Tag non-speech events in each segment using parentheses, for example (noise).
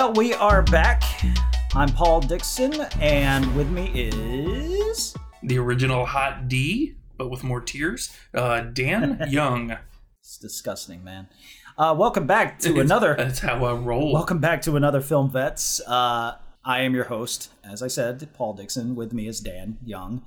Well, we are back. I'm Paul Dixon, and with me is. The original Hot D, but with more tears. Uh, Dan (laughs) Young. It's disgusting, man. Uh, welcome back to another. That's how I roll. Welcome back to another Film Vets. Uh, I am your host, as I said, Paul Dixon. With me is Dan Young.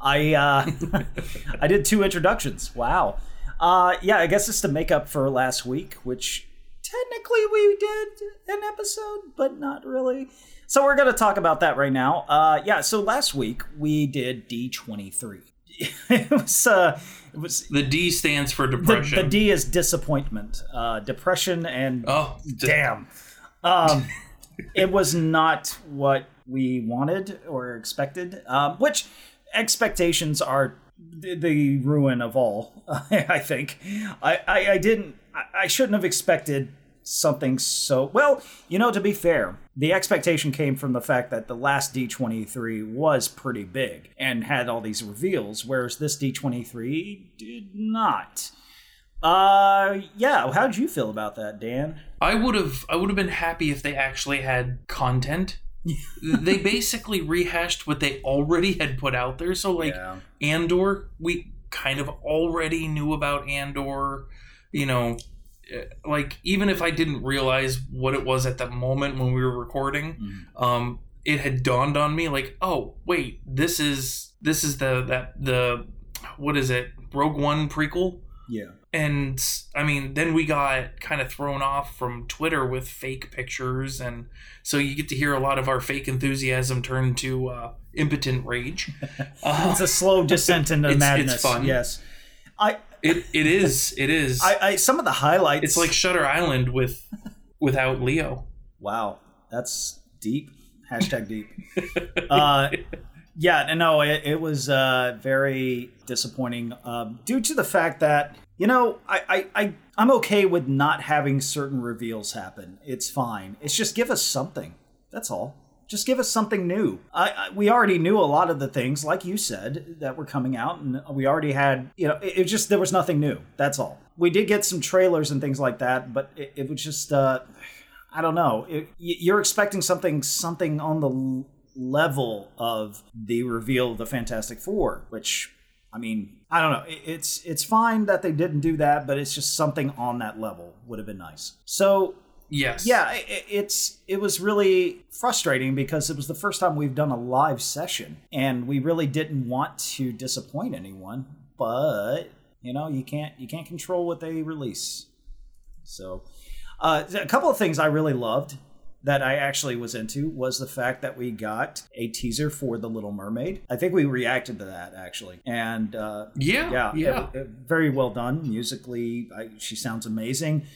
I uh, (laughs) I did two introductions. Wow. Uh, yeah, I guess it's to make up for last week, which technically we did an episode, but not really. So we're going to talk about that right now. Uh, yeah, so last week we did D23. (laughs) it was uh, it was the D stands for the, depression. the D is disappointment, uh, depression, and Oh, damn. Um, (laughs) it was not what we wanted or expected, um, which expectations are the, the ruin of all. (laughs) I think I, I, I didn't. I, I shouldn't have expected something so well. You know, to be fair, the expectation came from the fact that the last D23 was pretty big and had all these reveals, whereas this D23 did not. Uh, yeah. How'd you feel about that, Dan? I would have I would have been happy if they actually had content. (laughs) they basically rehashed what they already had put out there. So like Yeah. Andor, we kind of already knew about Andor. You know, like even if I didn't realize what it was at that moment when we were recording, Mm. um, it had dawned on me like, oh wait, this is this is the that the what is it Rogue One prequel. Yeah. And I mean, then we got kind of thrown off from Twitter with fake pictures, and so you get to hear a lot of our fake enthusiasm turn to uh, impotent rage. Uh, (laughs) It's a slow descent into It's- it's madness. fun. Yes. I, it it is it is. I, I, some of the highlights. it's like Shutter Island with without Leo. wow, that's deep. Hashtag deep. (laughs) uh, yeah, no, it, it was uh, very disappointing um, due to the fact that you know I, I, I I'm okay with not having certain reveals happen. It's fine. It's just give us something. That's all. Just give us something new. I, I, we already knew a lot of the things, like you said, that were coming out, and we already had, you know, it, it just there was nothing new. That's all. We did get some trailers and things like that, but it, it was just, uh, I don't know. It, you're expecting something, something on the level of the reveal of the Fantastic Four, which I mean, I don't know. It- It's it's fine that they didn't do that, but it's just something on that level would have been nice. So Yes. yeah, i- i- it's it was really frustrating because it was the first time we've done a live session, and we really didn't want to disappoint anyone. But you know, you can't you can't control what they release. So, uh, a couple of things I really loved that I actually was into was the fact that we got a teaser for The Little Mermaid. I think we reacted to that actually, and uh, Yeah. yeah, Yeah. it- it- very well done musically. I, she sounds amazing.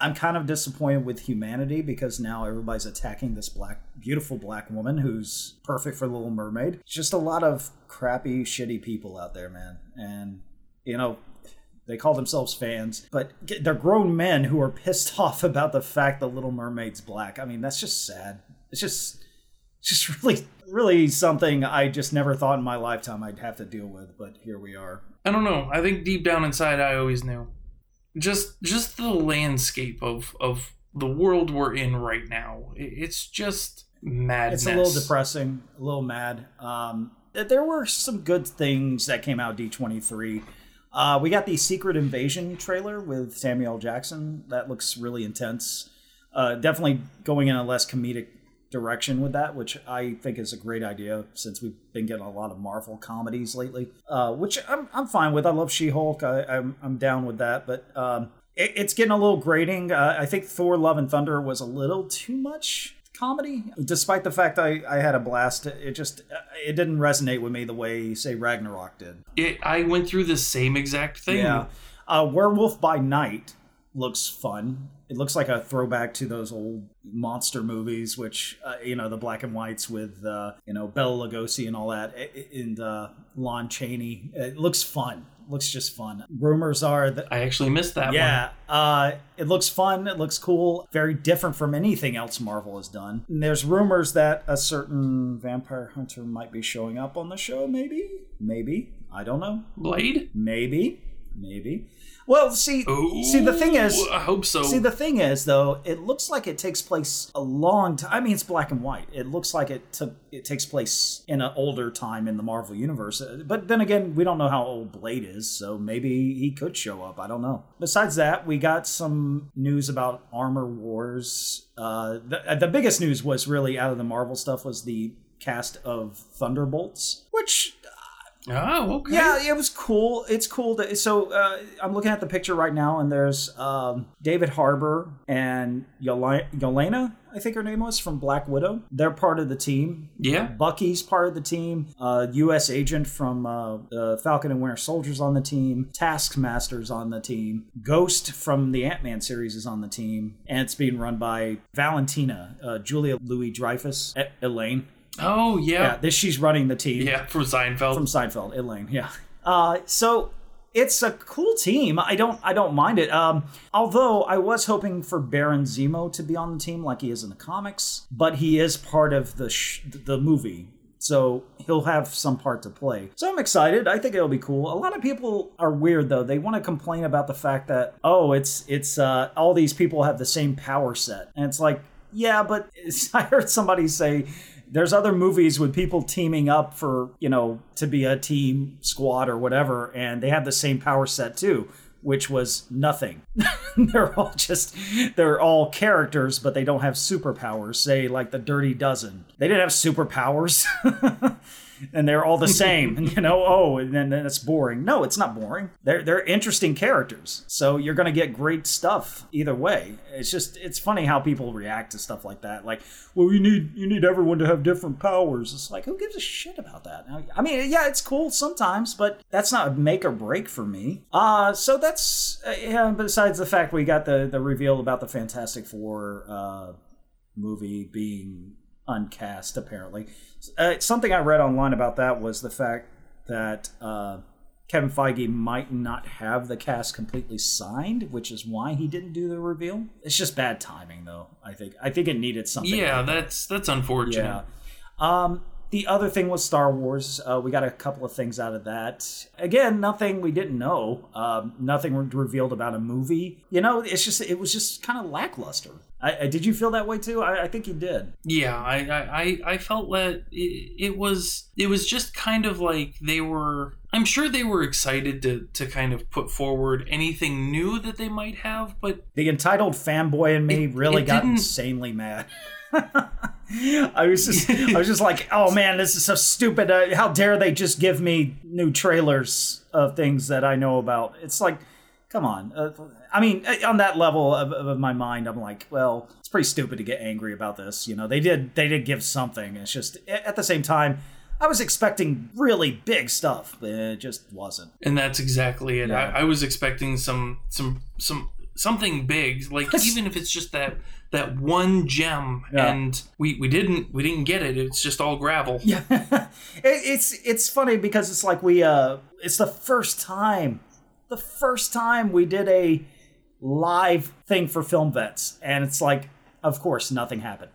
I'm kind of disappointed with humanity because now everybody's attacking this black, beautiful black woman who's perfect for Little Mermaid. Just a lot of crappy, shitty people out there, man. And you know, they call themselves fans, but they're grown men who are pissed (laughs) off about the fact that Little Mermaid's black. I mean, that's just sad. It's just, just (laughs) really, really something I just never thought in my lifetime I'd have to deal with. But here we are. I don't know. I think deep down inside, I always knew. Just just the landscape of of the world we're in right now. It's just madness. It's a little depressing, a little mad. Um, there were some good things that came out D23. Uh, we got the Secret Invasion trailer with Samuel Jackson. That looks really intense. Uh, definitely going in a less comedic direction with that, which I think is a great idea since we've been getting a lot of Marvel comedies lately, uh, which I'm, I'm fine with. I love She Hulk. I'm, I'm down with that. But um, it, it's getting a little grating. Uh, I think Thor Love and Thunder was a little too much comedy despite the fact I, I had a blast it just it didn't resonate with me the way say ragnarok did It, I went through the same exact thing. yeah uh, werewolf by night looks fun it looks like a throwback to those old monster movies which uh, you know the black and whites with uh, you know bela lugosi and all that and uh, lon chaney it looks fun looks just fun rumors are that I actually missed that one. yeah, uh, it looks fun. It looks cool. Very different from anything else Marvel has done. And there's rumors that a certain vampire hunter might be showing up on the show. Maybe, maybe I don't know. Blade? Maybe maybe. Well, see, Ooh, see, the thing is, I hope so. See, the thing is, though, it looks like it takes place a long time. I mean, it's black and white. It looks like it took it takes place in an older time in the Marvel universe. But then again, we don't know how old Blade is, so maybe he could show up. I don't know. Besides that, we got some news about Armor Wars. Uh, the, the biggest news was really out of the Marvel stuff was the cast of Thunderbolts, which oh, okay. yeah, it was cool. It's cool. To, so uh, I'm looking at the picture right now, and there's um, David Harbour and Yelena, I think her name was, from Black Widow. They're part of the team. Yeah. Bucky's part of the team. Uh, U.S. agent from uh, uh, Falcon and Winter Soldier's on the team. Taskmaster's on the team. Ghost from the Ant Man series is on the team, and it's being run by Valentina, uh, Julia Louis Dreyfus, e- Elaine. Oh, Yeah, yeah. this she's running the team Yeah, from Seinfeld. from Seinfeld, Elaine. Yeah. Uh, so it's a cool team. I don't I don't mind it. Um, although I was hoping for Baron Zemo to be on the team like he is in the comics, but he is part of the sh- the movie. So he'll have some part to play. So I'm excited. I think it'll be cool. A lot of people are weird though. They want to complain about the fact that oh, it's it's uh, all these people have the same power set, and it's like yeah, but (laughs) I heard somebody say there's other movies with people teaming up for you know to be a team squad or whatever and they have the same power set too which was nothing. (laughs) They're all just they're all characters but they don't have superpowers. Say like the dirty dozen. They didn't have superpowers (laughs) and they're all the (laughs) same and (laughs) you know oh and then, it's boring. No it's not boring. They're they're interesting characters. So you're going to get great stuff either way. It's just it's funny how people react to stuff like that. Like well you need you need everyone to have different powers. It's like who gives a shit about that? I mean yeah it's cool sometimes but that's not a make or break for me. Uh so that's uh, yeah besides the fact we got the the reveal about the fantastic four uh movie being uncast apparently uh, something i read online about that was the fact that uh, kevin feige might not have the cast completely signed which is why he didn't do the reveal it's just bad timing though i think i think it needed something yeah, that's that's unfortunate. yeah. Um, the other thing was Star Wars. Uh, we got a couple of things out of that. Again, nothing we didn't know. Um, nothing re- revealed about a movie. You know, it's just it was just kind of lackluster. I, I, did you feel that way too? I, I think you did. Yeah, I, I, I- I felt that it, it was it was just kind of like they were. I'm sure they were excited to to kind of put forward anything new that they might have, but The entitled fanboy in me It- really it got insanely mad. (laughs) I was just, I was just like, oh man, this is so stupid. Uh, how dare they just give me new trailers of things that I know about? It's like, come on. Uh, I mean, uh, on that level of, of my mind, I'm like, well, it's pretty stupid to get angry about this. You know, they did, they did give something. It's just at the same time, I was expecting really big stuff, but it just wasn't. and that's exactly it. Yeah. I, I was expecting some some some something big, like even if it's just that that one gem, Yeah. and we we didn't we didn't get it. It's just all gravel. Yeah, (laughs) it, it's it's funny because it's like we uh, it's the first time, the first time we did a live thing for film vets, and it's like, of course, nothing happened.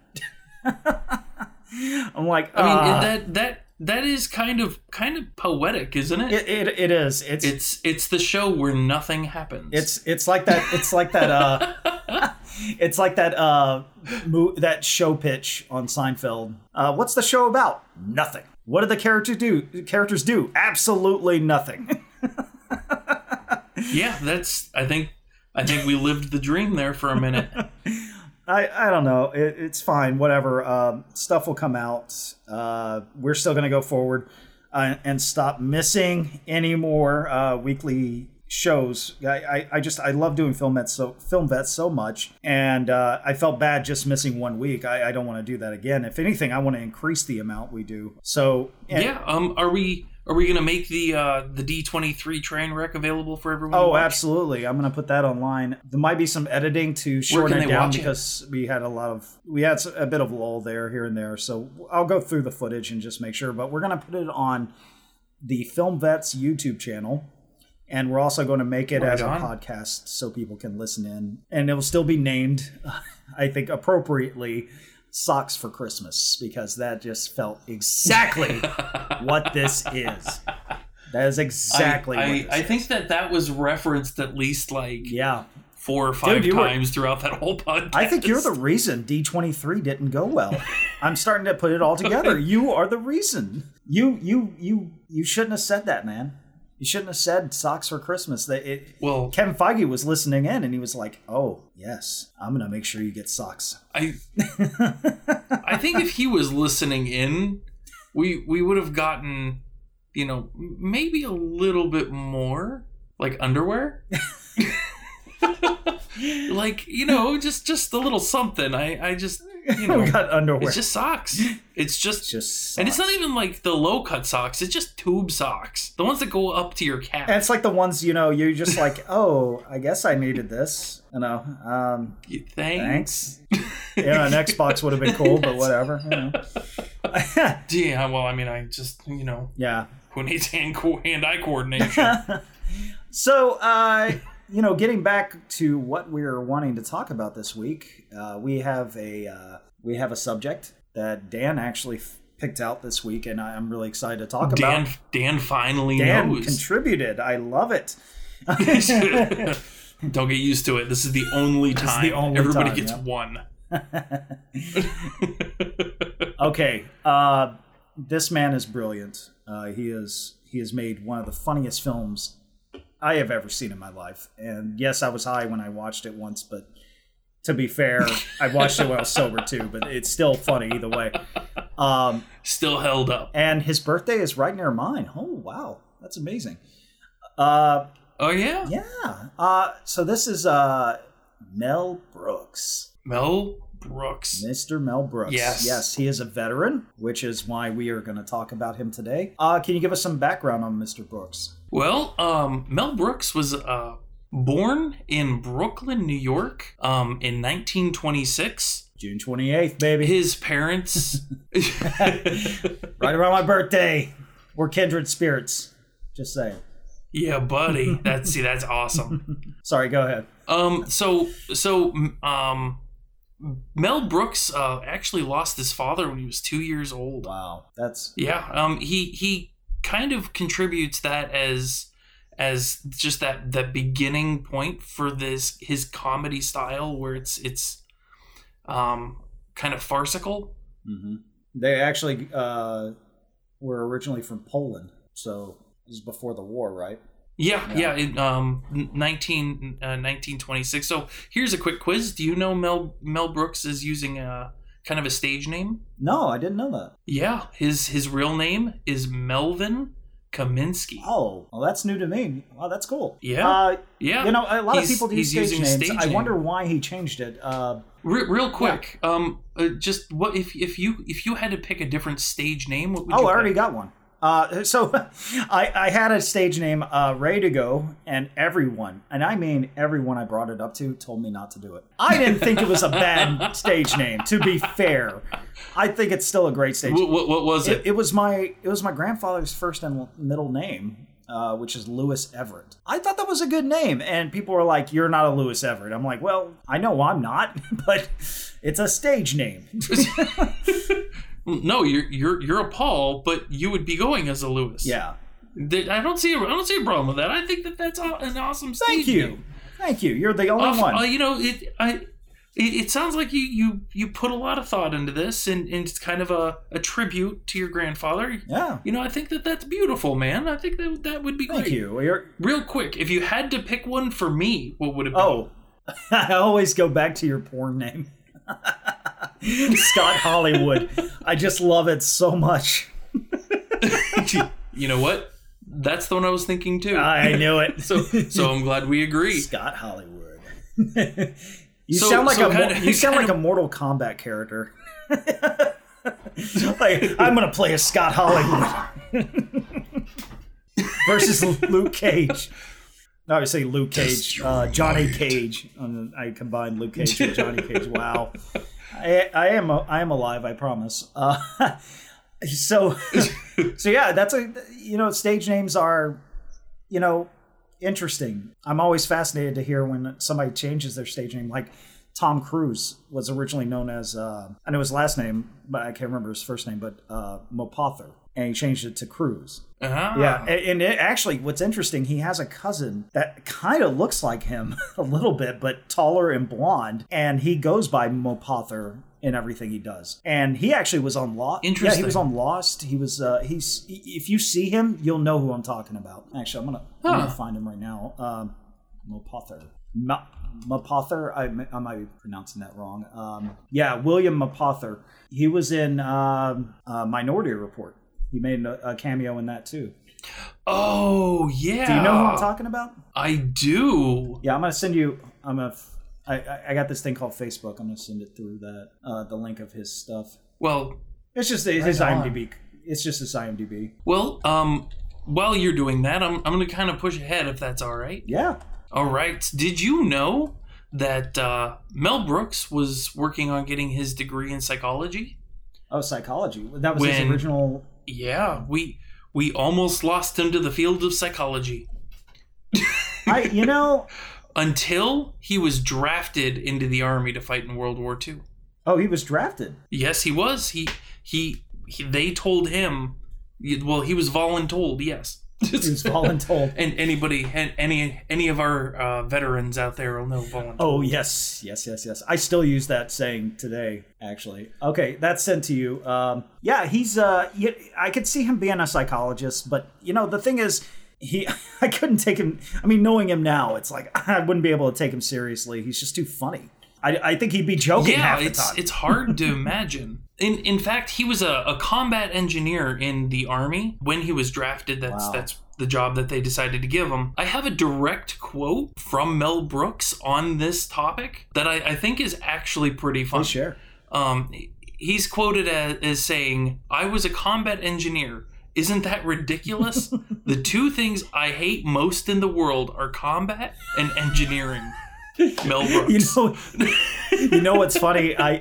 (laughs) I'm like, I mean ah. that that that is kind of kind of poetic, isn't it? it, it it is. It's it's it's the show where nothing happens. It's it's like that. It's like that. Uh, (laughs) it's like that. Uh, mo- that show pitch on Seinfeld. Uh, what's the show about? Nothing. What do the characters do? Characters do absolutely nothing. (laughs) yeah. That's I think I think we lived the dream there for a minute. (laughs) I I don't know. It, it's fine. Whatever. Um, stuff will come out. Uh, we're still gonna go forward uh, and stop missing any more uh, weekly shows. I, I, I just I love doing film vets so film vets so much, and uh, I felt bad just missing one week. I, I don't want to do that again. If anything, I want to increase the amount we do. So and- yeah. Um. Are we are we gonna make the uh the D twenty three train wreck available for everyone? to Oh, absolutely! I'm going to put that online. There might be some editing to shorten it down watch it? because we had a lot of we had a bit of lull there, here and there. So I'll go through the footage and just make sure. But we're going to put it on the Film Vets YouTube channel, and we're also going to make it Right as a podcast so people can listen in, and it will still be named, (laughs) I think, appropriately. Socks for Christmas because that just felt (laughs) exactly what this is. That is exactly I, what I, I think that that was referenced at least like Yeah. four or five were- times throughout that whole podcast. I think you're the reason D23 didn't go well. I'm starting to put it all (laughs) together. You are the reason. You you you you shouldn't have said that, man. You shouldn't have said socks for Christmas. That it well. Kevin Feige was listening in and he was like, "Oh, yes. I'm going to make sure you get socks." I (laughs) I think if he was listening in, we we would have gotten, you know, maybe a little bit more like underwear. (laughs) (laughs) like you know, just just a little something. I I just (laughs) you know, we got underwear. it's just socks. It's just. It's just and it's not even like the low cut socks. It's just tube socks, the ones that go up to your calf. And it's like the ones, you know, you're just like, (laughs) "Oh, I guess I needed this." You know. Um Thanks. (laughs) thanks. yeah, an Xbox would have been cool, but whatever, you know. Yeah. Well, I mean, I just you know yeah. who needs hand hand eye coordination. So, uh, you know, getting back to what we're wanting to talk about this week, uh, we have a uh, we have a subject that Dan actually f- picked out this week, and I'm really excited to talk Dan about. Dan Dan finally Dan knows. contributed. I love it. (laughs) Don't get used to it. This is the only time the only everybody time, gets yeah. one. (laughs) Okay, uh, this man is brilliant. Uh, he is he has made one of the funniest films I have ever seen in my life. And yes, I was high when I watched it once, but to be fair, I watched it when I was sober too. But it's still funny either way. Um, Still held up. and his birthday is right near mine. Oh wow, that's amazing. Uh, Oh yeah, yeah. Uh, so this is uh, Mel Brooks. Mel Brooks. Mr. Mel Brooks. Yes. Yes, he is a veteran, which is why we are going to talk about him today. Uh, can you give us some background on Mr. Brooks? Well, um, Mel Brooks was uh, born in Brooklyn, New York, um, in 1926. June 28th, baby. His parents. (laughs) (laughs) right around my birthday. We're kindred spirits. Just saying. yeah, buddy. (laughs) That's see, that's awesome. Sorry, go ahead. Um, so so um, Mel Brooks uh, actually lost his father when he was two years old. Wow. That's Yeah, um, he he kind of contributes that as as just that that beginning point for this his comedy style where it's it's um kind of farcical. hmm they actually uh, were originally from Poland. So this is before the war, right? Yeah, Yeah. yeah. in, um, 19, uh, 1926. So here's a quick quiz. Do you know Mel Mel Brooks is using a kind of a stage name? No, I didn't know that. Yeah, his his real name is Melvin Kaminsky. Oh, well, that's new to me. Wow, that's cool. Yeah. Uh, Yeah, you know, a lot of people do he's stage names. stage I name. wonder why he changed it. Uh, Re- real quick, um, uh, just what if if you if you had to pick a different stage name? What would Oh, you I already got one. Uh, so (laughs) I, I had a stage name uh, ready to go, and everyone, and I mean everyone I brought it up to, told me not to do it. I didn't think it was a bad (laughs) stage name. To be fair, I think it's still a great stage. What, what, what was It, it? it was my it was my grandfather's first and middle name, uh, which is Lewis Everett. I thought that was a good name, and people were like, "You're not a Lewis Everett." I'm like, "Well, I know I'm not, (laughs) but it's a stage name." No, you're you're you're a Paul, but you would be going as a Lewis. yeah. I don't see a, I don't see a problem with that. I think that that's an awesome Thank you. Thank you. You're the only Off- one. uh, you know, it I. It, it sounds like you, you you put a lot of thought into this, and, and it's kind of a, a tribute to your grandfather. yeah. You know, I think that that's beautiful, man. I think that that would be Thank great. you. You're, Real quick, if you had to pick one for me, what would it be? oh, (laughs) I always go back to your porn name, (laughs) (laughs) Scott Hollywood. I just love it so much. (laughs) you know what? That's the one I was thinking too. I knew it. (laughs) so so I'm glad we agree. Scott Hollywood. you So- sound like so a kinda- you sound like kinda- a Mortal Kombat character. like I'm gonna play a Scott Hollywood versus Luke Cage. No, I say Luke Cage, uh, Johnny Cage. Um, I combined Luke Cage with Johnny (laughs) Cage. Wow, I, I am I am alive. I promise. Uh, (laughs) so (laughs) so yeah, that's a you know stage names are you know interesting. I'm always fascinated to hear when somebody changes their stage name. Like Tom Cruise was originally known as, uh, I know his last name, but I can't remember his first name, but uh, Mopother. And he changed it to Cruise. Ah. Yeah, and it, actually, what's interesting, he has a cousin that kind of looks like him (laughs) a little bit, but taller and blonde, and he goes by Mopother in everything he does. And he actually was on Lost. Yeah, he was on Lost. He was. Uh, he's. If you see him, you'll know who I'm talking about. Actually, I'm gonna. I'm gonna find him right now. Um, Mopother. Ma- Mapother, I, I might be pronouncing that wrong. Um, yeah, William Mapother. He was in um, uh, Minority Report. He made a, a cameo in that too. Oh yeah. Do you know who I'm talking about? I do. Yeah, I'm gonna send you. I'm a. I, I- got this thing called Facebook. I'm gonna send it through that. Uh, the link of his stuff. Well, It's just his on. IMDb. It's just his IMDb. well, um, while you're doing that, I'm I'm gonna kind of push ahead if that's all right. Yeah. All right. Did you know that uh, Mel Brooks was working on getting his degree in psychology? Oh, psychology. That was his original. Yeah, we we almost lost him to the field of psychology (laughs) I. You know. (laughs) until he was drafted into the army to fight in World War II. Oh, he was drafted. Yes, he was. He he, he they told him. Well, he was voluntold. Yes. (laughs) He was voluntold. and anybody, and any any of our uh, veterans out there will know voluntold. Oh yes, yes, yes, yes. I still use that saying today. Actually, okay, that's sent to you. Um, yeah, he's. Uh, I could see him being a psychologist, but you know, the thing is, he. (laughs) I couldn't take him. I mean, knowing him now, it's like (laughs) I wouldn't be able to take him seriously. He's just too funny. I, I think he'd be joking yeah, half the it's time. it's hard to imagine. In in fact, he was a, a combat engineer in the army when he was drafted. That's Wow. that's the job that they decided to give him. I have a direct quote from Mel Brooks on this topic that I, I think is actually pretty fun. Please share. Um, he's quoted as, as saying, "I was a combat engineer." Isn't that ridiculous? (laughs) the two things I hate most in the world are combat and engineering. (laughs) Mel Brooks. You know, you know what's funny? I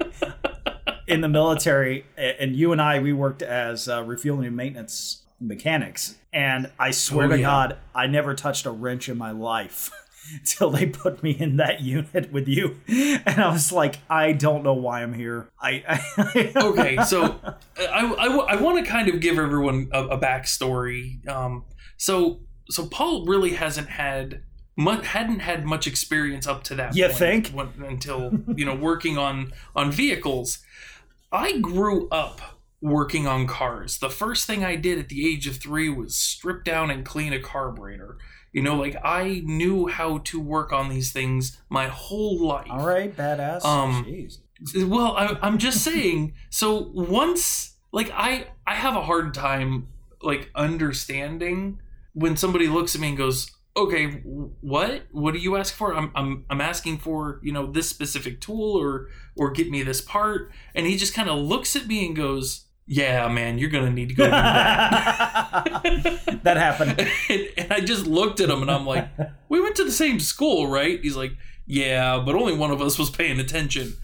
in the military, and you and I, we worked as uh, refueling and maintenance mechanics, and I swear Oh, to yeah. God, I never touched a wrench in my life. (laughs) Till they put me in that unit with you, (laughs) and I was like, I don't know why I'm here. I, I (laughs) okay, so I, I, want to kind of give everyone a, a backstory. Um, so so Paul really hasn't had much, hadn't had much experience up to that. You point think? when, until you know working on on vehicles. I grew up working on cars. The first thing I did at the age of three was strip down and clean a carburetor. You know, like I knew how to work on these things my whole life. all right, badass. Um, Jeez. Well, I, I'm just saying. (laughs) So once, like, I I have a hard time like understanding when somebody looks at me and goes, "Okay, what? What do you ask for?" I'm I'm I'm asking for you know this specific tool or or get me this part, and he just kind of looks at me and goes, "Yeah, man, you're gonna need to go do that." (laughs) that happened. (laughs) and, and I just looked at him and I'm like, "We went to the same school, right?" He's like, "Yeah, but only one of us was paying attention."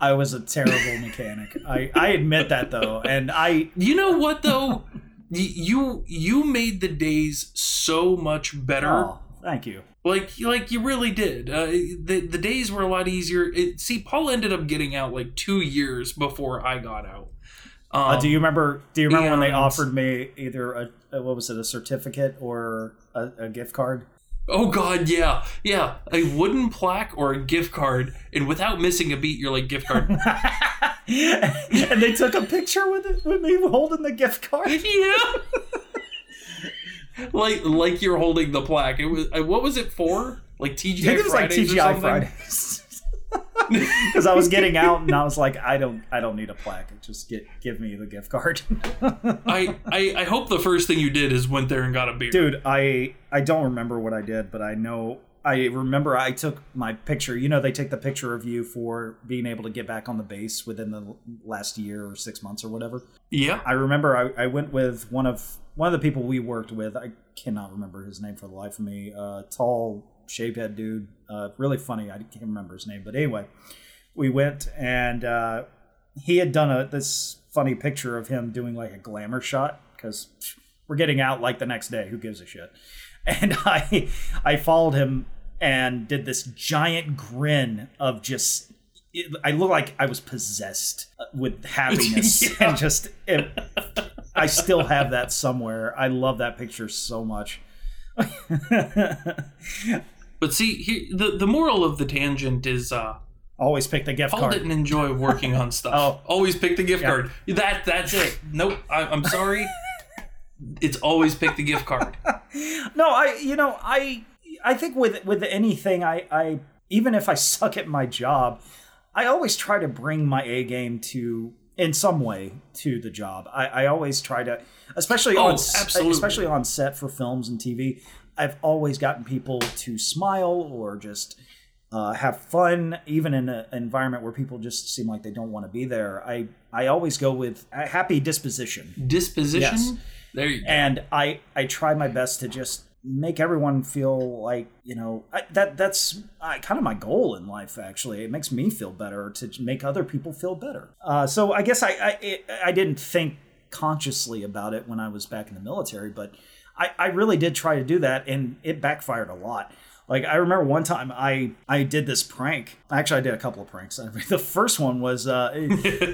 I was a terrible mechanic. I, I admit that though, and I You know what though? (laughs) You you made the days so much better. oh, thank you. Like like you really did. Uh, the the days were a lot easier. It, see, Paul ended up getting out like two years before I got out. Um, Uh, do you remember? Do you remember when they offered me either a, a what was it, a certificate or a, a gift card? Oh God, yeah, yeah, a wooden plaque or a gift card, and without missing a beat, you're like gift card. (laughs) and they took a picture with it with me holding the gift card. (laughs) yeah. like like you're holding the plaque. It was uh, what was it for? Like TGI I think it was like Fridays or TGI something? Fridays. (laughs) Because I was getting out and I was like, I don't, I don't need a plaque. Just get, give me the gift card. I, I I hope the first thing you did is went there and got a beer. Dude, I, I don't remember what I did, but I know I remember I took my picture. You know, they take the picture of you for being able to get back on the base within the last year or six months or whatever. Yeah. I remember I, I went with one of one of the people we worked with. I cannot remember his name for the life of me. Uh, tall, shaved head dude. Uh, really funny. I can't remember his name, but anyway, we went and uh, he had done a this funny picture of him doing like a glamour shot because we're getting out like the next day. Who gives a shit? (laughs) And I I followed him and did this giant grin of just. It, I look like I was possessed with (laughs) happiness Yeah. and just. It, I still have that somewhere. I love that picture so much. (laughs) But see, here, the the moral of the tangent is uh, Always pick the gift Paul card. didn't enjoy working on (laughs) stuff. Oh. Always pick the gift Yeah. card. That that's it. Nope. I, I'm sorry. it's always pick the gift card. (laughs) No, I you know I I think with with anything I I even if I suck at my job, I always try to bring my A game to in some way to the job. I, I always try to, especially Oh, on absolutely. especially on set for films and TV. I've always gotten people to smile or just uh, have fun, even in an environment where people just seem like they don't want to be there. I I always go with a happy disposition Disposition. Yes. There you go. and I I try my best to just make everyone feel like you know I, that that's uh, kind of my goal in life. Actually, it makes me feel better to make other people feel better. Uh, so I guess I I, I didn't think consciously about it when I was back in the military, but I, I really did try to do that, and it backfired a lot. Like I remember one time I I did this prank. Actually, I did a couple of pranks. (laughs) The first one was uh,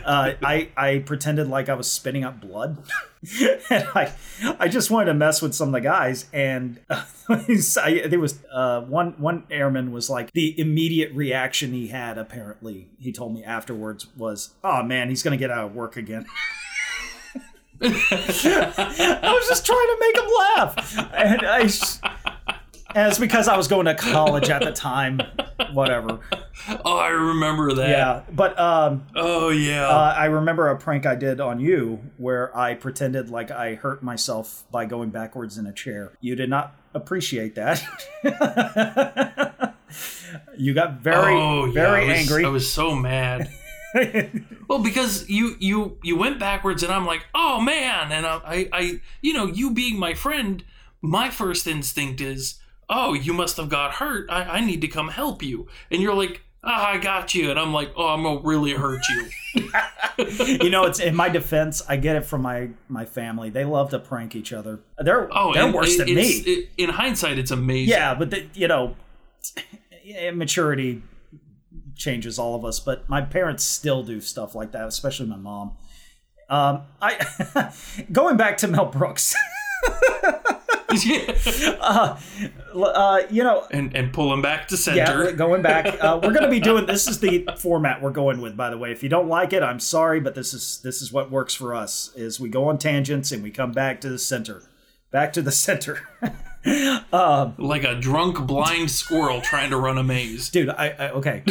uh, I I pretended like I was spitting up blood, (laughs) and I I just wanted to mess with some of the guys. And uh, (laughs) I, there was uh, one one airman was like the immediate reaction he had. Apparently, he told me afterwards was, "Oh man, he's gonna get out of work again." I was just trying to make him laugh, and I, And it's because I was going to college at the time. Whatever. oh, I remember that. Yeah, but um, Oh yeah. uh, I remember a prank I did on you where I pretended like I hurt myself by going backwards in a chair. You did not appreciate that. (laughs) you got very, oh, yeah, very I was, angry. I was so mad. (laughs) Well, because you you you went backwards, and I'm like, oh man, and I, I you know you being my friend, my first instinct is, oh, you must have got hurt. I, I need to come help you, and you're like, ah, I got you, and I'm like, oh, I'm gonna really hurt you. (laughs) you know, it's in my defense. I get it from my my family. They love to prank each other. They're Oh, they're worse it- than me. it- in hindsight, it's amazing. Yeah, but the, you know, maturity changes all of us. But my parents still do stuff like that, especially my mom. Um, I (laughs) going back to Mel Brooks. (laughs) uh, uh, you know, and and pull him back to center. yeah, going back. (laughs) Uh, we're gonna be doing. This is the format we're going with. By the way, if you don't like it, I'm sorry, but this is this is what works for us. Is we go on tangents and we come back to the center, back to the center. Like a drunk blind squirrel trying to run a maze. dude I, I okay.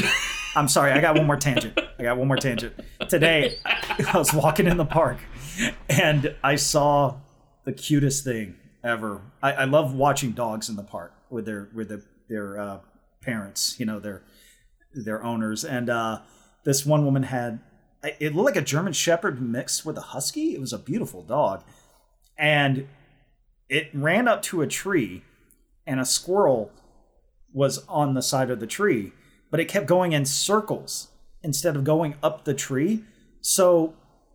I'm sorry i got one more tangent. I got one more tangent. Today i was walking in the park and i saw the cutest thing ever. I, I love watching dogs in the park with their with their, their uh, parents you know their their owners. And uh, this one woman had it looked like a german shepherd mixed with a husky. It was a beautiful dog. And it ran up to a tree and a squirrel was on the side of the tree, but it kept going in circles instead of going up the tree. So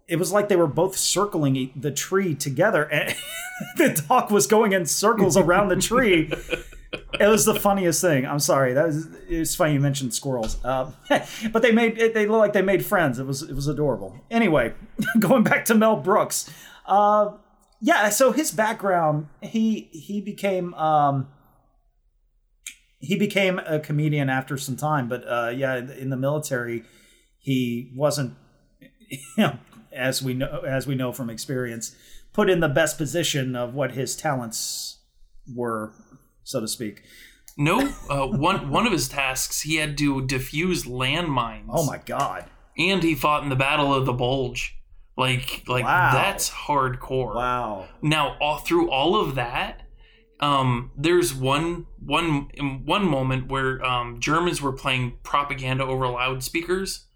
it was like they were both circling the tree together, and (laughs) the dog was going in circles around the tree. It was the funniest thing. I'm sorry. That was it's funny you mentioned squirrels, uh, (laughs) but they made they look like they made friends. It was it was adorable. Anyway, (laughs) going back to Mel Brooks. Uh, yeah, so his background, he he became um, he became a comedian after some time, but uh, yeah, in the military, he wasn't, (laughs) you know, as we know as we know from experience, put in the best position of what his talents were, so to speak. No, uh, one one of his tasks he had to defuse landmines. Oh my god! And he fought in the Battle of the Bulge. Like like Wow. that's hardcore. Wow. Now all through all of that, um, there's one one one moment where um, Germans were playing propaganda over loudspeakers,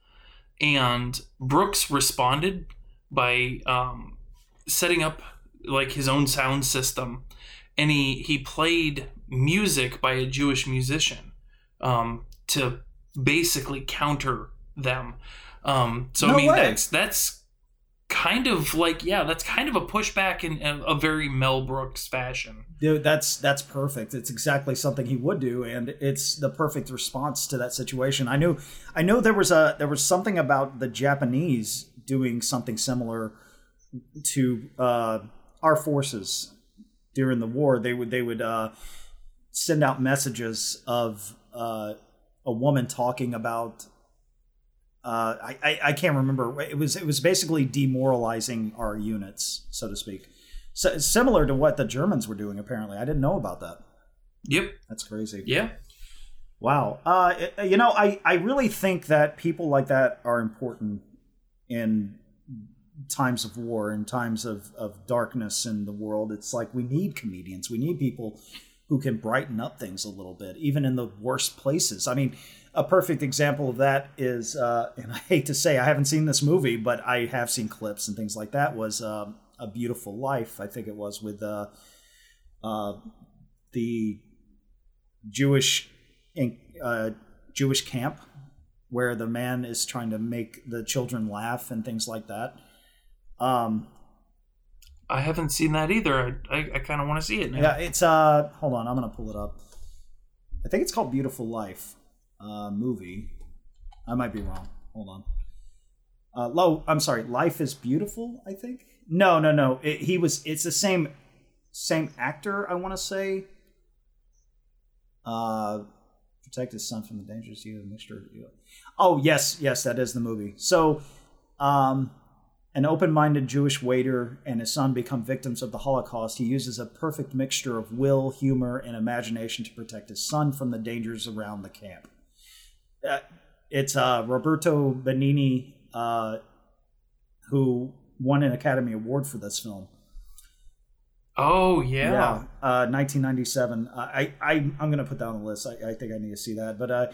and Brooks responded by um, setting up like his own sound system, and he he played music by a Jewish musician um, to basically counter them. Um, so No I mean way. that's that's kind of like yeah, that's kind of a pushback in a, very Mel Brooks fashion. Dude, that's that's perfect. It's exactly something he would do, and it's the perfect response to that situation. I knew, I know there was a there was something about the Japanese doing something similar to uh, our forces during the war. They would they would uh, send out messages of uh, a woman talking about. Uh, I, I I can't remember. It was it was basically demoralizing our units, so to speak. So, similar to what the Germans were doing. Apparently, I didn't know about that. Yep. That's crazy. Yeah. Wow. Uh, it- you know, I, I really think that people like that are important in times of war, in times of, of darkness in the world. It's like we need comedians. We need people who can brighten up things a little bit, even in the worst places. I mean, a perfect example of that is, uh, and I hate to say I haven't seen this movie, but I have seen clips and things like that, was um, A Beautiful Life, I think it was, with uh, uh, the Jewish in, uh, Jewish camp where the man is trying to make the children laugh and things like that. Um, I haven't seen that either. I, I, I kind of want to see it now. yeah, it's uh, hold on, I'm gonna pull it up. I think it's called Beautiful Life uh, movie. I might be wrong. Hold on. Uh, low. I'm sorry. Life is beautiful. I think. No, no, no. It, he was. It's the same, same actor. I want to say. Uh, protect his son from the dangers use of mixture. Oh yes, yes, that is the movie. So, um, an open-minded Jewish waiter and his son become victims of the Holocaust. He uses a perfect mixture of will, humor, and imagination to protect his son from the dangers around the camp. Uh, it's uh, Roberto Benigni uh, who won an Academy Award for this film. Oh yeah. uh, 1997. Uh, I, I I'm gonna put that on the list. I, I think I need to see that. But uh,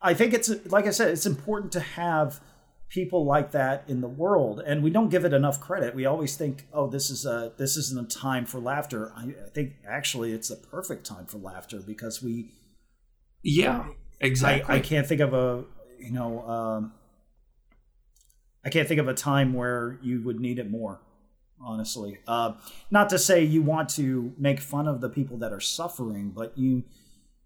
I think it's like I said, it's important to have people like that in the world, and we don't give it enough credit. We always think, oh, this is a this isn't a time for laughter. I, I think actually it's a perfect time for laughter because we. Yeah. Exactly. I, I can't think of a you know. Um, I can't think of a time where you would need it more honestly. Uh, not to say you want to make fun of the people that are suffering, but you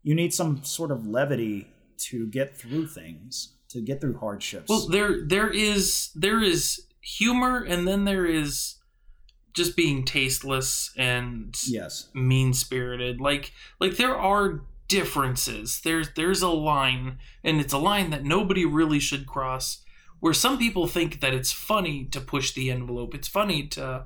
you need some sort of levity to get through things, to get through hardships. Well, there there is there is humor, and then there is just being tasteless and yes, mean spirited. Like like there are differences. There's there's a line, and it's a line that nobody really should cross. Where some people think that it's funny to push the envelope, it's funny to,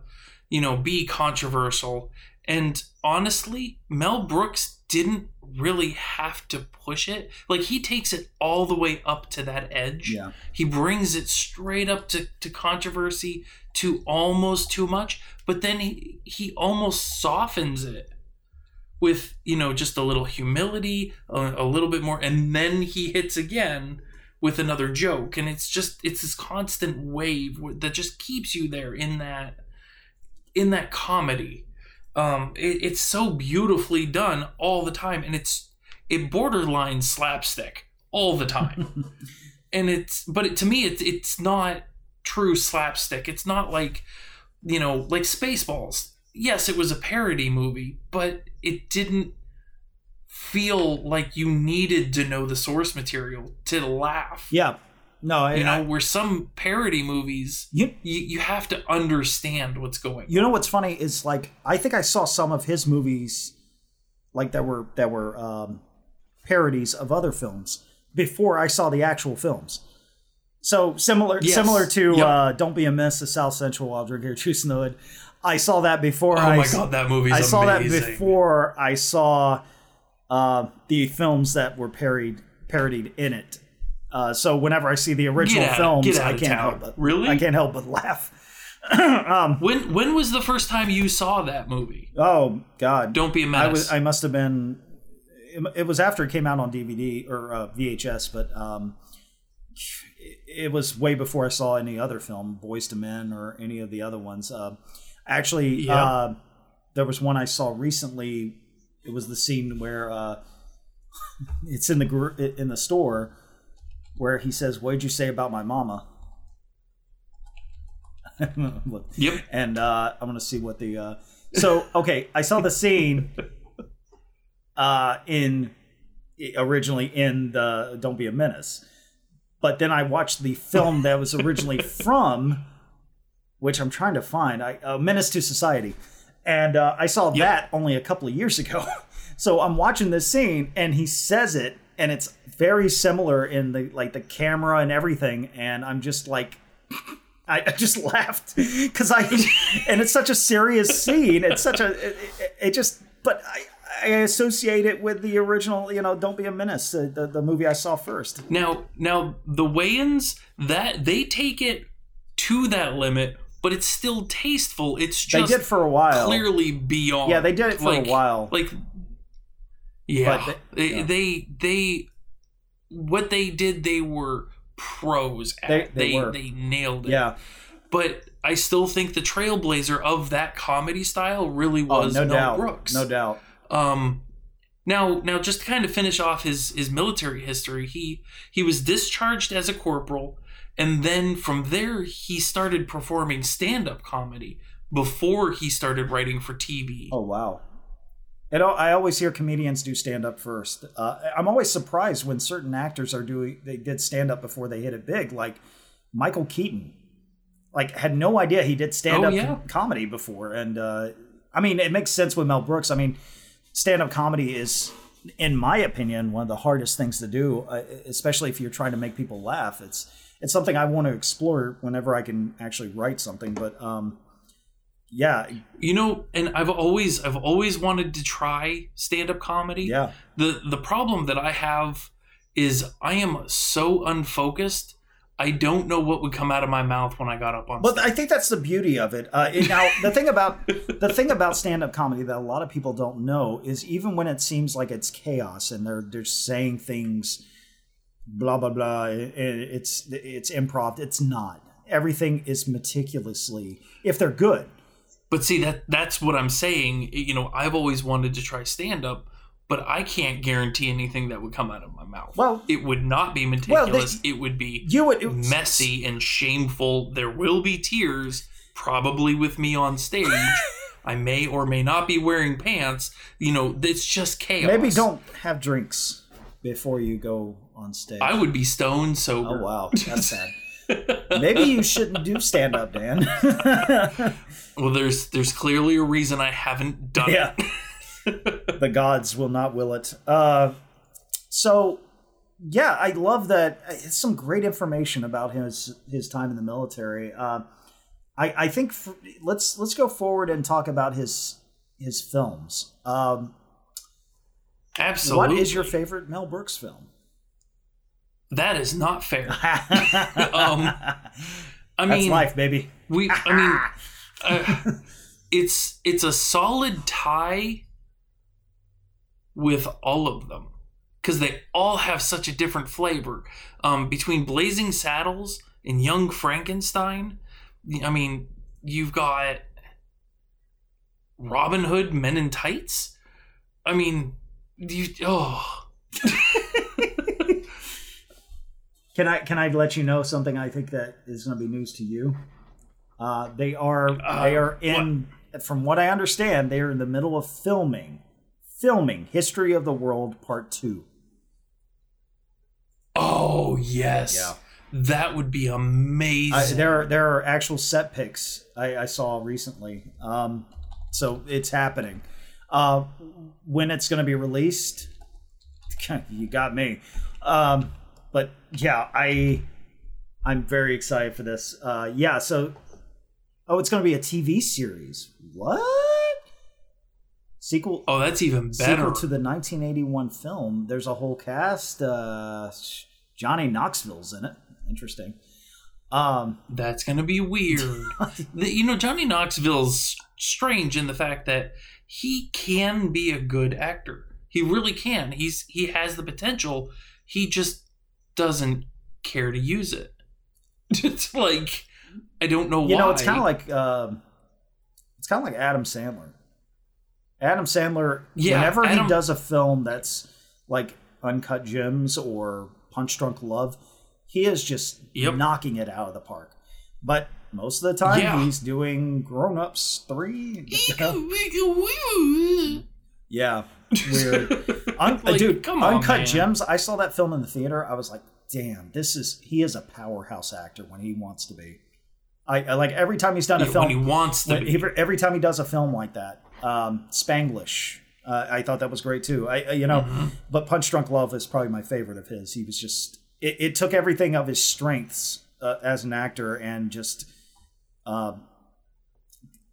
you know, be controversial. And honestly, Mel Brooks didn't really have to push it. Like he takes it all the way up to that edge. yeah, He brings it straight up to, to controversy to almost too much, but then he, he almost softens it with, you know, just a little humility, a, a little bit more, and then he hits again with another joke. And it's just, it's this constant wave that just keeps you there in that, in that comedy. Um, it, it's so beautifully done all the time, and it's it borderline slapstick all the time. (laughs) and it's but it, to me it's it's not true slapstick. It's not like you know like Spaceballs. Yes, it was a parody movie, but it didn't feel like you needed to know the source material to laugh. yeah. No, I, You know, I- where some parody movies you you, you have to understand what's going you know what's funny is like I think I saw some of his movies, like that were that were um, parodies of other films before I saw the actual films. So similar Yes. similar to Yep. uh, "Don't Be a Mess" the South Central I'll drink here, Juice in the Hood. I saw that before. Oh I my saw- god, that movie's I saw amazing. that before I saw uh, the films that were parodied parodied in it. Uh, so whenever I see the original out- films, I can't help but Really? I can't help but laugh. (clears throat) um, When when was the first time you saw that movie? oh God! Don't be a I menace. was I must have been. It, it was after it came out on DVD or uh, VHS, but um, it, it was way before I saw any other film, Boys to Men or any of the other ones. Uh, actually, Yeah. uh, there was one I saw recently. It was the scene where uh, it's in the gr- in the store where he says, "What did you say about my mama?" (laughs) Yep. And uh, I'm gonna see what the. Uh... So okay, I saw the scene. (laughs) Uh, in originally in the Don't Be a Menace, but then I watched the film that was originally (laughs) from, which I'm trying to find. I uh, Menace to Society, and uh, I saw that only a couple of years ago. (laughs) So I'm watching this scene, and he says it, and it's very similar in the like the camera and everything, and I'm just like. (laughs) I, I just laughed because I, (laughs) and it's such a serious scene. It's such a, it, it, it just, but I, I associate it with the original, you know, "Don't Be a Menace," uh, the the movie I saw first. Now, now the Wayans that they take it to that limit, but it's still tasteful. It's just They did for a while. clearly beyond. Yeah, they did it for like, a while. Like, yeah, they, they- yeah. they they what they did, they were pros at. They- They they were. they nailed it. Yeah, but I still think the trailblazer of that comedy style really oh, was no Mel doubt, Brooks. no doubt. Um, now, now, just to kind of finish off his his military history, he he was discharged as a corporal, and then from there he started performing stand up comedy before he started writing for TV. Oh wow. And I I always hear comedians do stand up first. Uh, I'm always surprised when certain actors are doing they did stand up before they hit it big, like Michael Keaton. Like had no idea he did stand up Oh, yeah. comedy before, and uh, I mean it makes sense with Mel Brooks. I mean, stand up comedy is, in my opinion, one of the hardest things to do, uh, especially if you're trying to make people laugh. It's it's something I want to explore whenever I can actually write something. But um, yeah, You know, and I've always I've always wanted to try stand up comedy. yeah. The the problem that I have is I am so unfocused. I don't know what would come out of my mouth when I got up on But stage. I think that's the beauty of it. Uh, it- now, the thing about the thing about stand-up comedy that a lot of people don't know is even when it seems like it's chaos and they're they're saying things, blah blah blah, it, it's it's improv. It's not. Everything is meticulously if they're good. But see that that's what I'm saying. You know, I've always wanted to try stand up, but I can't guarantee anything that would come out of my mouth. Well- it would not be Well, meticulous. they- it would be You would messy and shameful. There will be tears, probably with me on stage. (laughs) I may or may not be wearing pants. You know, it's just chaos. Maybe don't have drinks before you go on stage. I would be stone sober. oh wow, (laughs) that's sad. Maybe you shouldn't do stand-up, Dan. (laughs) Well, there's there's clearly a reason I haven't done Yeah. it. (laughs) the gods will not will it. Uh, so, yeah, I love that. It's some great information about his his time in the military. Uh, I I think f let's let's go forward and talk about his his films. Um, Absolutely. what is your favorite Mel Brooks film? That is not fair. (laughs) um, I That's mean, life, baby. we. I mean, (laughs) uh, it's it's a solid tie with all of them because they all have such a different flavor. Um, between Blazing Saddles and Young Frankenstein, I mean, you've got Robin Hood, Men in Tights. I mean, you oh. (laughs) Can I can I let you know something? I think that is going to be news to you. Uh, they are they are in from what I understand they are in the middle of filming filming History of the World Part Two. Oh yes, Yeah. that would be amazing. I, there are there are actual set pics I, I saw recently. Um, so it's happening. Uh, when it's going to be released, (laughs) you got me. Um, yeah, I I'm very excited for this. Uh, yeah, so oh, it's going to be a TV series. What? Sequel oh, that's even better. sequel to the 1981 film. There's a whole cast. Uh, Johnny Knoxville's in it. Interesting. Um, That's gonna be weird. (laughs) You know, Johnny Knoxville's strange in the fact that he can be a good actor. He really can. He's he has the potential. He just doesn't care to use it. (laughs) It's like I don't know why. you know, it's kind of like um, it's kind of like Adam Sandler. Adam Sandler, Yeah, whenever Adam- he does a film that's like Uncut Gems or Punch Drunk Love, he is just Yep. knocking it out of the park. But most of the time Yeah. he's doing Grown Ups three. Yeah, weird. (laughs) Un- Like, dude, come on, Uncut man. Gems. I saw that film in the theater. I was like, damn, this is he is a powerhouse actor when he wants to be. I, I like every time he's done a film. he wants to when- be. every, time he does a film like that, um, Spanglish. Uh, I thought that was great too. I, I- you know, Mm-hmm. but Punch Drunk Love is probably my favorite of his. He was just it, it took everything of his strengths uh, as an actor and just uh,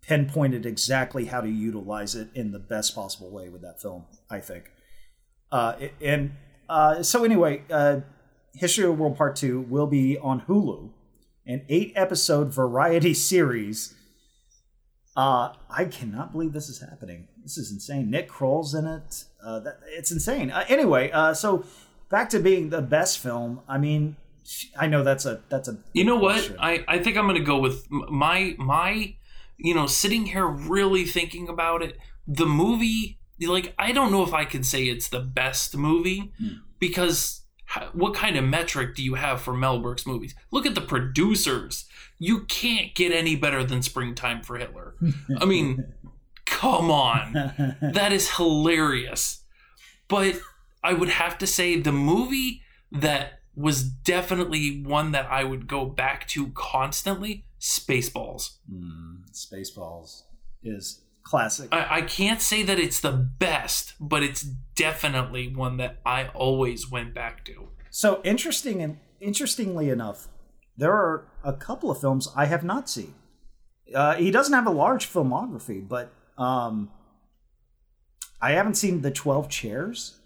pinpointed exactly how to utilize it in the best possible way with that film. I think. Uh, and uh, so anyway, uh, History of the World Part Two will be on Hulu, an eight-episode variety (laughs) series. Uh, I cannot believe this is happening. This is insane. Nick Kroll's in it. Uh, that, it's insane. Uh, anyway, uh, so back to being the best film. I mean, I know that's a that's a. You know what? question. I, I think I'm gonna go with my my you know sitting here really thinking about it. The movie, like I don't know if I could say it's the best movie Hmm. because what kind of metric do you have for Mel Brooks movies? Look at the producers. You can't get any better than Springtime for Hitler. (laughs) I mean, come on. (laughs) That is hilarious. But I would have to say the movie that was definitely one that I would go back to constantly Spaceballs. Hmm, Spaceballs is classic. I, I can't say that it's the best, but it's definitely one that I always went back to. So interesting and interestingly enough, there are a couple of films I have not seen. Uh, he doesn't have a large filmography, but um, I haven't seen the Twelve Chairs.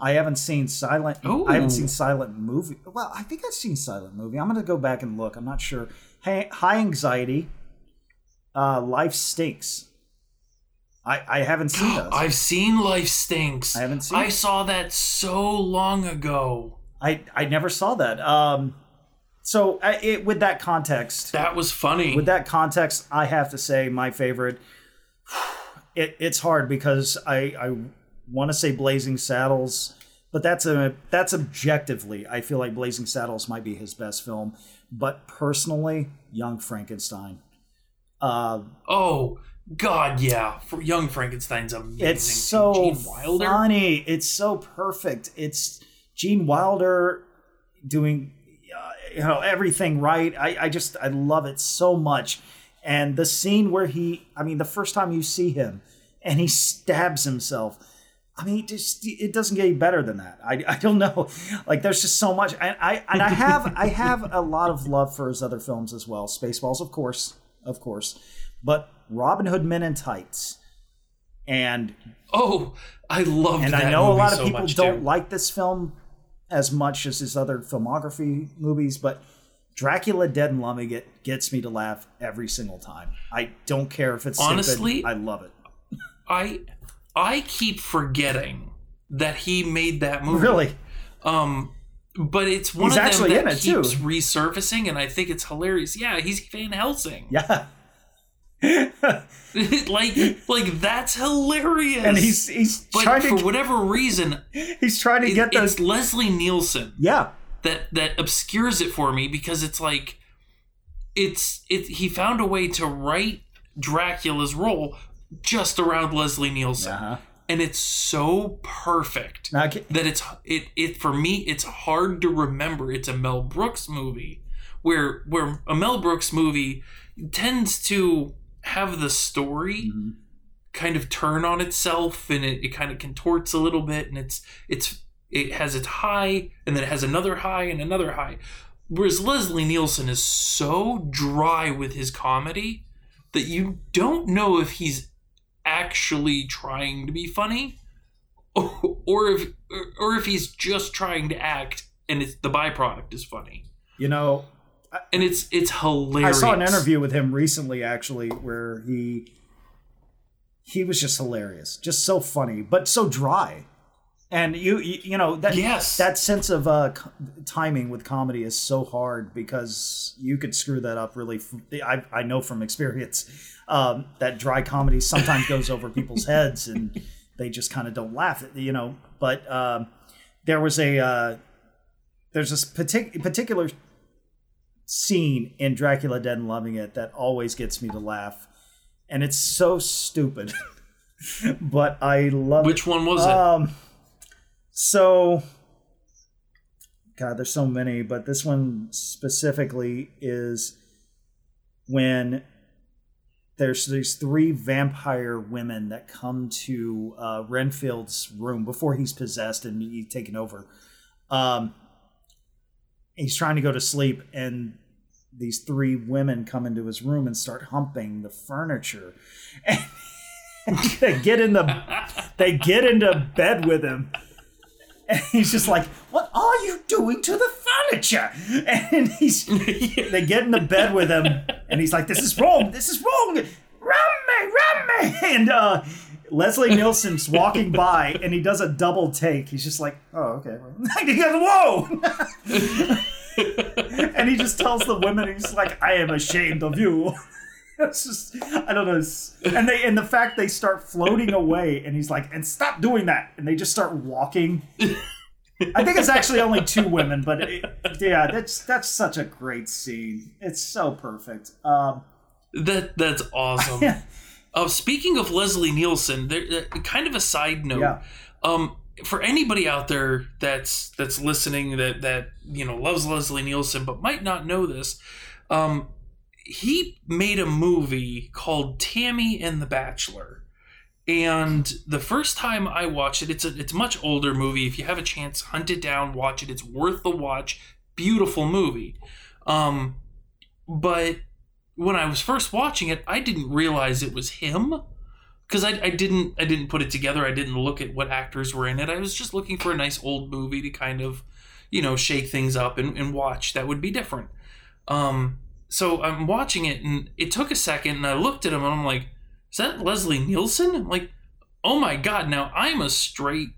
I haven't seen Silent. I haven't seen Silent Movie. Well, I think I've seen Silent Movie. I'm going to go back and look. I'm not sure. Hey, High Anxiety. Uh, Life Stinks. I I haven't seen (gasps) those. I've seen Life Stinks. I haven't seen I it. saw that so long ago. I I never saw that. Um, so I, it, with that context, That was funny. with that context, I have to say my favorite. (sighs) It, it's hard because I I want to say Blazing Saddles, but that's a that's objectively I feel like Blazing Saddles might be his best film, but personally, Young Frankenstein. Uh, oh God, yeah. For Young Frankenstein's amazing. it's so Gene Wilder. funny. It's so perfect. It's Gene Wilder doing uh, you know everything right. I, I just I love it so much. And the scene where he, I mean, the first time you see him and he stabs himself. I mean, it just it doesn't get any better than that. I, I don't know. (laughs) Like there's just so much. And I and I have I have a lot of love for his other films as well. Spaceballs, of course, of course, but Robin Hood Men in Tights and Oh, I love and I know a lot of so people don't too. like this film as much as his other filmography movies, but Dracula Dead and Loving It gets me to laugh every single time. I don't care if it's stupid. Honestly, I love it. I I keep forgetting that he made that movie. Really, Um, but it's one He's of them that it, too. keeps resurfacing, and I think it's hilarious. Yeah, he's Van Helsing. yeah. (laughs) like, like that's hilarious. and he's he's but trying for to whatever reason, he's trying to it- get those. it's Leslie Nielsen Yeah, that that obscures it for me because it's like it's it. He found a way to write Dracula's role just around Leslie Nielsen, uh-huh. And it's so perfect. Now, ca- that it's it it for me it's hard to remember it's a Mel Brooks movie where where a Mel Brooks movie tends to have the story Mhm. kind of turn on itself and it, it kind of contorts a little bit and it's it's it has its high and then it has another high and another high whereas Leslie Nielsen is so dry with his comedy that you don't know if he's actually trying to be funny or, (laughs) or if or if he's just trying to act and it's the byproduct is funny you know, and it's it's hilarious I saw an interview with him recently, actually, where he he was just hilarious, just so funny, but so dry. And you, you, you know that Yes. that sense of uh, timing with comedy is so hard because you could screw that up really. f- I I know from experience um, that dry comedy sometimes goes over (laughs) people's heads and they just kind of don't laugh. at, You know, but um, there was a uh, there's this partic- particular scene in Dracula Dead and Loving It that always gets me to laugh, and it's so stupid, (laughs) but I love Which it. one was it? So, God, there's so many, but this one specifically is when there's these three vampire women that come to uh, Renfield's room before he's possessed and he's taken over. Um, he's trying to go to sleep, and these three women come into his room and start humping the furniture. (laughs) And they get in the they get into bed with him. And he's just like, "What are you doing to the furniture?" And he's (laughs) they get in the bed with him, and he's like, "This is wrong. This is wrong. Run me, run me!" And uh, Leslie Nielsen's walking by, and he does a double take. He's just like, "Oh, okay." (laughs) he goes, "Whoa!" (laughs) and he just tells the women, he's like, "I am ashamed of you." (laughs) It's just, I don't know. And they, and the fact they start floating away, and he's like, "And stop doing that!" And they just start walking. I think it's actually only two women, but it, yeah, that's that's such a great scene. It's so perfect. Um, That that's awesome. (laughs) Uh, speaking of Leslie Nielsen, there, uh, kind of a side note. yeah, Um, for anybody out there that's that's listening that that you know loves Leslie Nielsen but might not know this, um, he made a movie called Tammy and the Bachelor. And the first time I watched it, it's a it's a much older movie. If you have a chance, hunt it down, watch it. It's worth the watch. Beautiful movie. Um, but when I was first watching it, I didn't realize it was him because I, I didn't I didn't put it together. I didn't look at what actors were in it. I was just looking for a nice old movie to kind of, you know, shake things up and, and watch that would be different. Um, so I'm watching it and it took a second and I looked at him and I'm like, is that Leslie Nielsen? I'm like, oh my god! Now I'm a straight,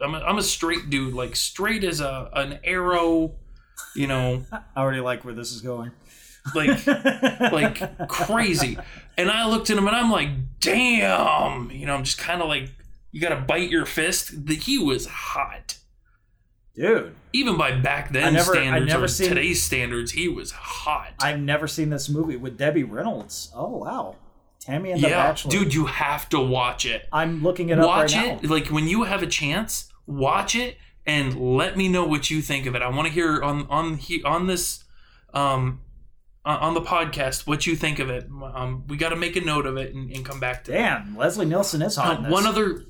I'm a, I'm a straight dude, like straight as a an arrow, you know, (laughs) I already like where this is going. like (laughs) like crazy. And I looked at him and I'm like, damn. You know, I'm just kind of like, you got to bite your fist. The, he was hot. Dude. Even by back then I never- I standards never or seen- today's standards, he was hot. I've never seen this movie with Debbie Reynolds. Oh wow, Tammy and the yeah, Bachelor. dude, you have to watch it. I'm looking it up Watch right it. now. Like when you have a chance, watch it and let me know what you think of it. I want to hear on on he, on this um on the podcast what you think of it. Um, we got to make a note of it and, and come back to it. Damn, Leslie Nielsen is hot. in Uh, this. one other.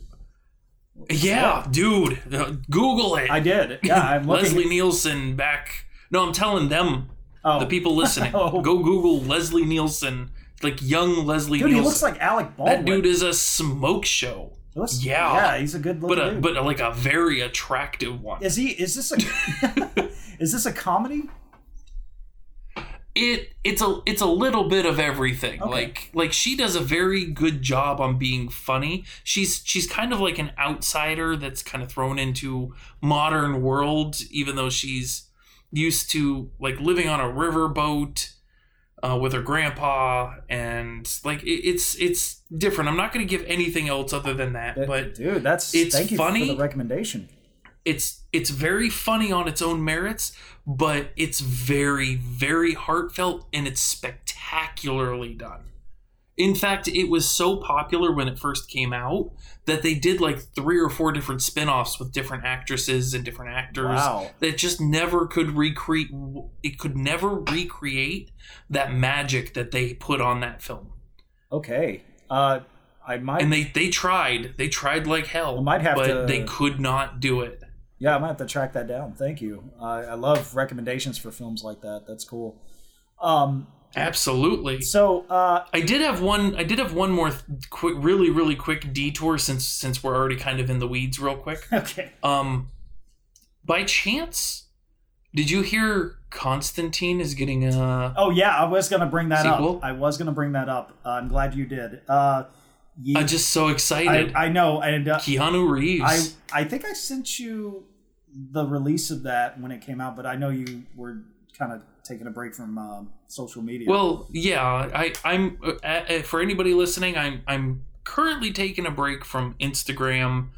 Yeah, dude. uh, Google it. I did. Yeah, I'm (laughs) looking. Leslie Nielsen back. No, I'm telling them, oh, the people listening. (laughs) Oh. Go Google Leslie Nielsen, like young Leslie Nielsen. dude, he looks like Alec Baldwin. that dude is a smoke show, looks- yeah. yeah, he's a good but a, dude. but like a very attractive one. is he? Is this a? (laughs) is this a comedy? It it's a it's a little bit of everything Okay. like like she does a very good job on being funny she's she's kind of like an outsider that's kind of thrown into modern world even though she's used to like living on a riverboat uh, with her grandpa and like it, it's it's different i'm not going to give anything else other than that but dude, that's it's thank you funny. for the recommendation. it's it's very funny on its own merits, but it's very very heartfelt and it's spectacularly done. In fact, it was so popular when it first came out that they did like three or four different spin-offs with different actresses and different actors Wow. that just never could recreate it could never recreate that magic that they put on that film. Okay. Uh, I might. And they they tried. They tried like hell. I might have but to- they could not do it. Yeah, I might have to track that down. Thank you. Uh, I love recommendations for films like that. That's cool. Um, Absolutely. so uh, I did have one. I did have one more th- quick, really, really quick detour since since we're already kind of in the weeds, real quick. (laughs) okay. Um, by chance, did you hear Constantine is getting a? Oh yeah, I was gonna bring that Sequel? up. I was gonna bring that up. Uh, I'm glad you did. Uh, ye- I'm just so excited. I know, and uh, Keanu Reeves. I I think I sent you the release of that when it came out, but I know you were kind of taking a break from um, social media. well, yeah. I I'm uh, uh, for anybody listening. I'm I'm currently taking a break from Instagram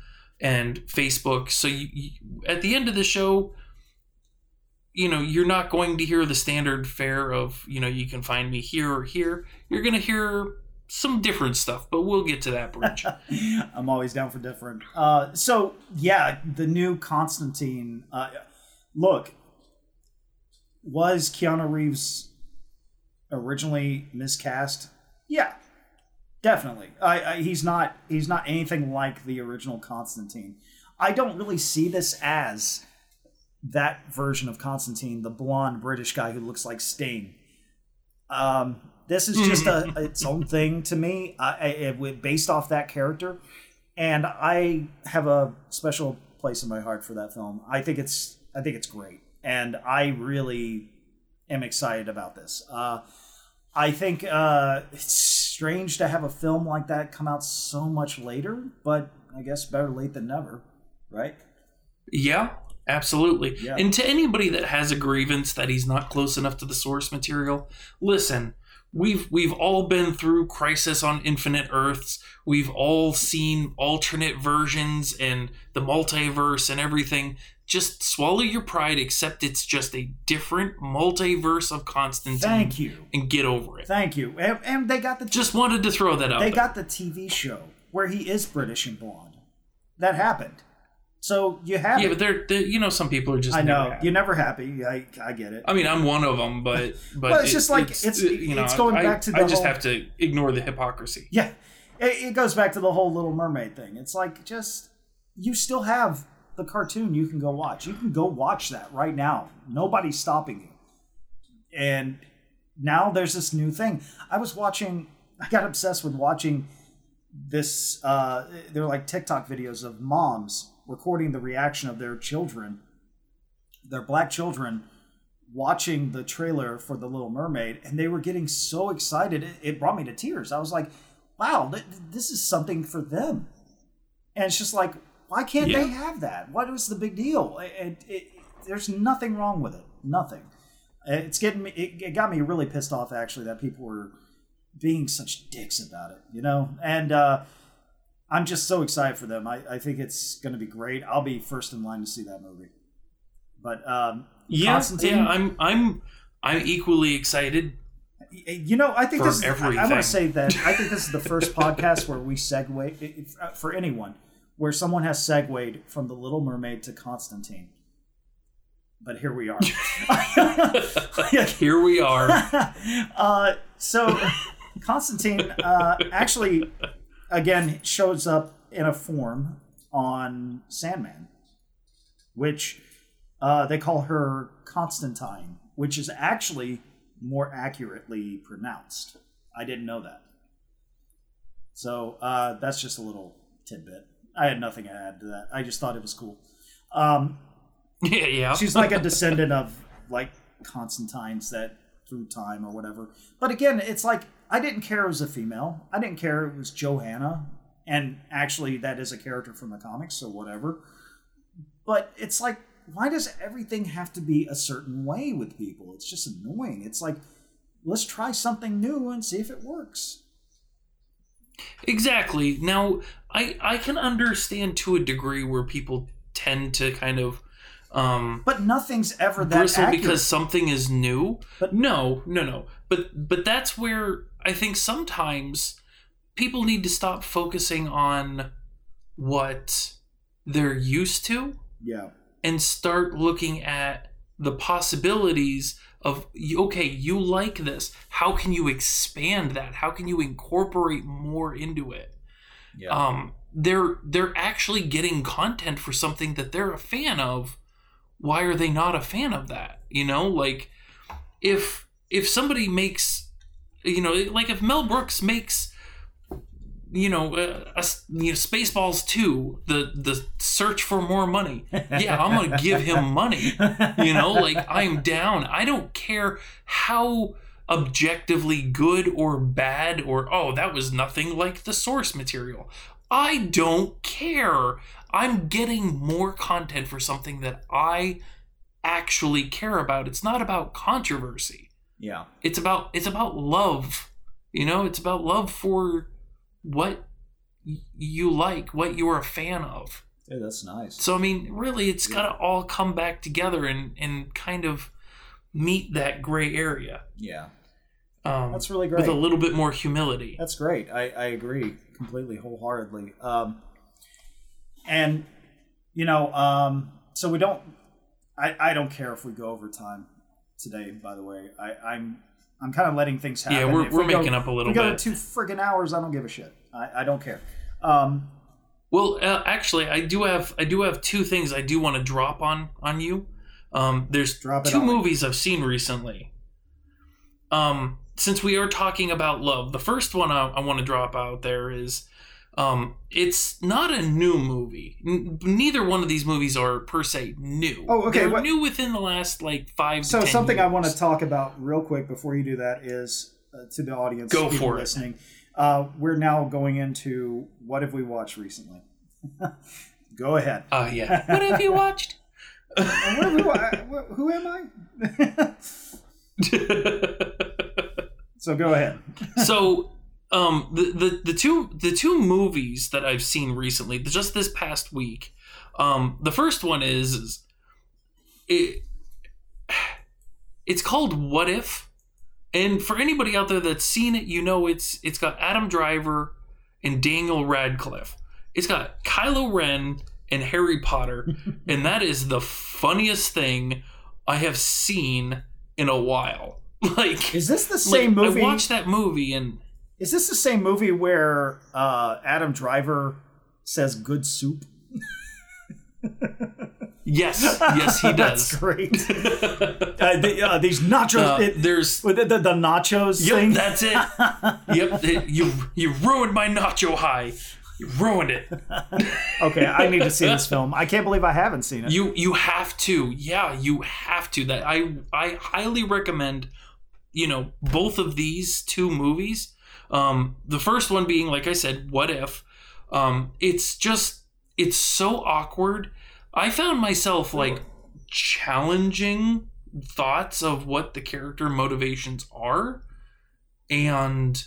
and Facebook. So you, you, at the end of the show, you know, you're not going to hear the standard fare of, you know, you can find me here or here. You're going to hear some different stuff, but we'll get to that bridge. (laughs) I'm always down for different. Uh, so yeah, the new Constantine. Uh, look, was Keanu Reeves originally miscast? Yeah, definitely. I, I, he's not. He's not anything like the original Constantine. I don't really see this as that version of Constantine, the blonde British guy who looks like Sting. Um, this is just a (laughs) its own thing to me, uh, it, based off that character, and I have a special place in my heart for that film. I think it's I think it's great, and I really am excited about this. Uh, I think uh, it's strange to have a film like that come out so much later, but I guess better late than never, right? Yeah, Absolutely. Yeah. And to anybody that has a grievance that he's not close enough to the source material, listen, we've we've all been through Crisis on Infinite Earths. We've all seen alternate versions and the multiverse and everything. Just swallow your pride, accept it's just a different multiverse of Constantine. Thank you. And get over it. Thank you. And, and they got the t- Just wanted to throw that out. They there. got the TV show where he is British and blonde. That happened. So you have yeah, but they're, they're, you know some people are just I know never you're never happy. I, I get it. I mean, I'm one of them, but (laughs) but well, it's it, just like it's, it's you know it's going I, back to. I just whole, have to ignore the hypocrisy. Yeah, it, it goes back to the whole Little Mermaid thing. It's like just you still have the cartoon you can go watch. You can go watch that right now. Nobody's stopping you. And now there's this new thing. I was watching. I got obsessed with watching this. Uh, they're like TikTok videos of moms recording the reaction of their children, their black children, watching the trailer for The Little Mermaid, and they were getting so excited. It, it brought me to tears. I was like, wow, th- this is something for them. And it's just like, why can't yeah. they have that? What was the big deal? It, it, there's nothing wrong with it. Nothing. It's getting me. It, got me really pissed off actually that people were being such dicks about it. You know, and uh, I'm just so excited for them. I, I think it's going to be great. I'll be first in line to see that movie. But um, yeah, yeah, I'm I'm I'm equally excited. You know, I think this. Everything. I, I want to say that I think this is the first (laughs) podcast where we segue uh, for anyone where someone has segued from the Little Mermaid to Constantine. But here we are. (laughs) here we are. (laughs) uh, so Constantine uh, actually again shows up in a form on Sandman, which uh, they call her Constantine, which is actually more accurately pronounced. I didn't know that. So uh, that's just a little tidbit. I had nothing to add to that. I just thought it was cool. Um, (laughs) yeah, yeah. she's like a descendant of like Constantines that through time or whatever. But again, it's like I didn't care it was a female. I didn't care it was Johanna, and actually that is a character from the comics, so whatever. But it's like, why does everything have to be a certain way with people? It's just annoying. It's like, let's try something new and see if it works. Exactly. Now, I I can understand to a degree where people tend to kind of um but nothing's ever that because something is new but no no no but but that's where I think sometimes people need to stop focusing on what they're used to. Yeah. And start looking at the possibilities of okay, you like this. How can you expand that? How can you incorporate more into it? Yeah. Um they're they're actually getting content for something that they're a fan of. Why are they not a fan of that? You know, like if if somebody makes you know, like if Mel Brooks makes you know, uh, a, you know, Spaceballs two, the the search for more money. (laughs) Yeah, I'm gonna give him money. You know, like I'm down. I don't care how objectively good or bad or oh that was nothing like the source material. I don't care. I'm getting more content for something that I actually care about. It's not about controversy. Yeah. It's about it's about love. You know, it's about love for what you like, what you're a fan of. Hey, that's nice. So I mean, really, it's got to all come back together and and kind of meet that gray area. Yeah, Um, that's really great. with a little bit more humility. That's great. I, I agree completely, wholeheartedly. Um, and you know, um, so we don't. I, I don't care if we go over time today. By the way, I, I'm I'm kind of letting things happen. Yeah, we're- If we're we go- making up a little we go bit. two friggin' hours. I don't give a shit. I, I don't care. Um, Well, uh, actually, I do have I do have two things I do want to drop on on you. Um, there's two me. movies I've seen recently. Um, since we are talking about love, the first one I, I want to drop out there is, um, it's not a new movie. N- neither one of these movies are per se new. Oh, okay, They're what- new within the last like five. so to 10 something I want to talk about real quick before you do that is uh, to the audience. Go for it. Uh, we're now going into what have we watched recently. (laughs) go ahead. Uh, yeah. (laughs) what have you watched? Uh, who, I- who am I? (laughs) so go ahead. so um the, the the two the two movies that i've seen recently just this past week um the first one is, is it it's called what if and for anybody out there that's seen it you know it's it's got adam driver and daniel radcliffe it's got kylo ren and harry potter (laughs) and that is the funniest thing i have seen in a while (laughs) like Is this the like, same movie? I watched that movie and Is this the same movie where uh, Adam Driver says "good soup"? yes, yes, he (laughs) That's does. great. (laughs) uh, the, uh, these nachos. Uh, it- there's with the, the, the nachos yep, thing. that's it. (laughs) Yep, it- you you ruined my nacho high. You ruined it. okay, I need to see this film. I can't believe I haven't seen it. You you have to. Yeah, you have to. That I I highly recommend. You know both of these two movies. Um, the first one being like I said, what if? Um, it's just it's so awkward. I found myself like challenging thoughts of what the character motivations are, and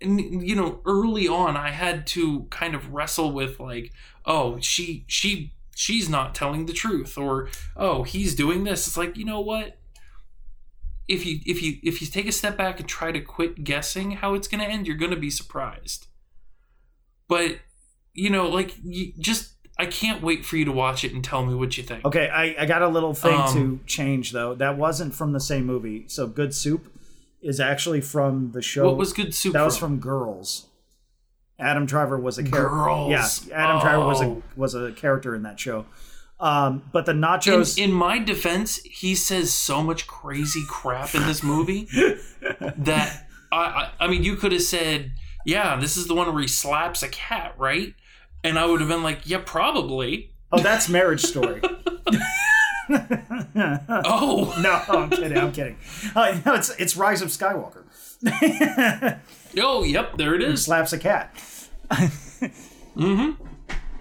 and you know early on I had to kind of wrestle with like oh she she she's not telling the truth or oh he's doing this it's like you know what if you if you if you take a step back and try to quit guessing how it's going to end you're going to be surprised but you know like you just I can't wait for you to watch it and tell me what you think Okay, I, I got a little thing Um, to change though. That wasn't from the same movie. So "Good Soup" is actually from the show. what was good soup that was from Girls. Adam Driver was a character. Girls. Yeah, Adam Driver was a Oh. was a character in that show. Um, but the in, nachos. in my defense, he says so much crazy crap in this movie (laughs) that I, I, I mean, you could have said, "Yeah, this is the one where he slaps a cat, right?" And I would have been like, "Yeah, probably." oh, that's Marriage Story. (laughs) Oh, (laughs) no, I'm kidding. I'm kidding. Uh, no, it's it's Rise of Skywalker. oh, yep, there it is. Slaps a cat. Mm-hmm.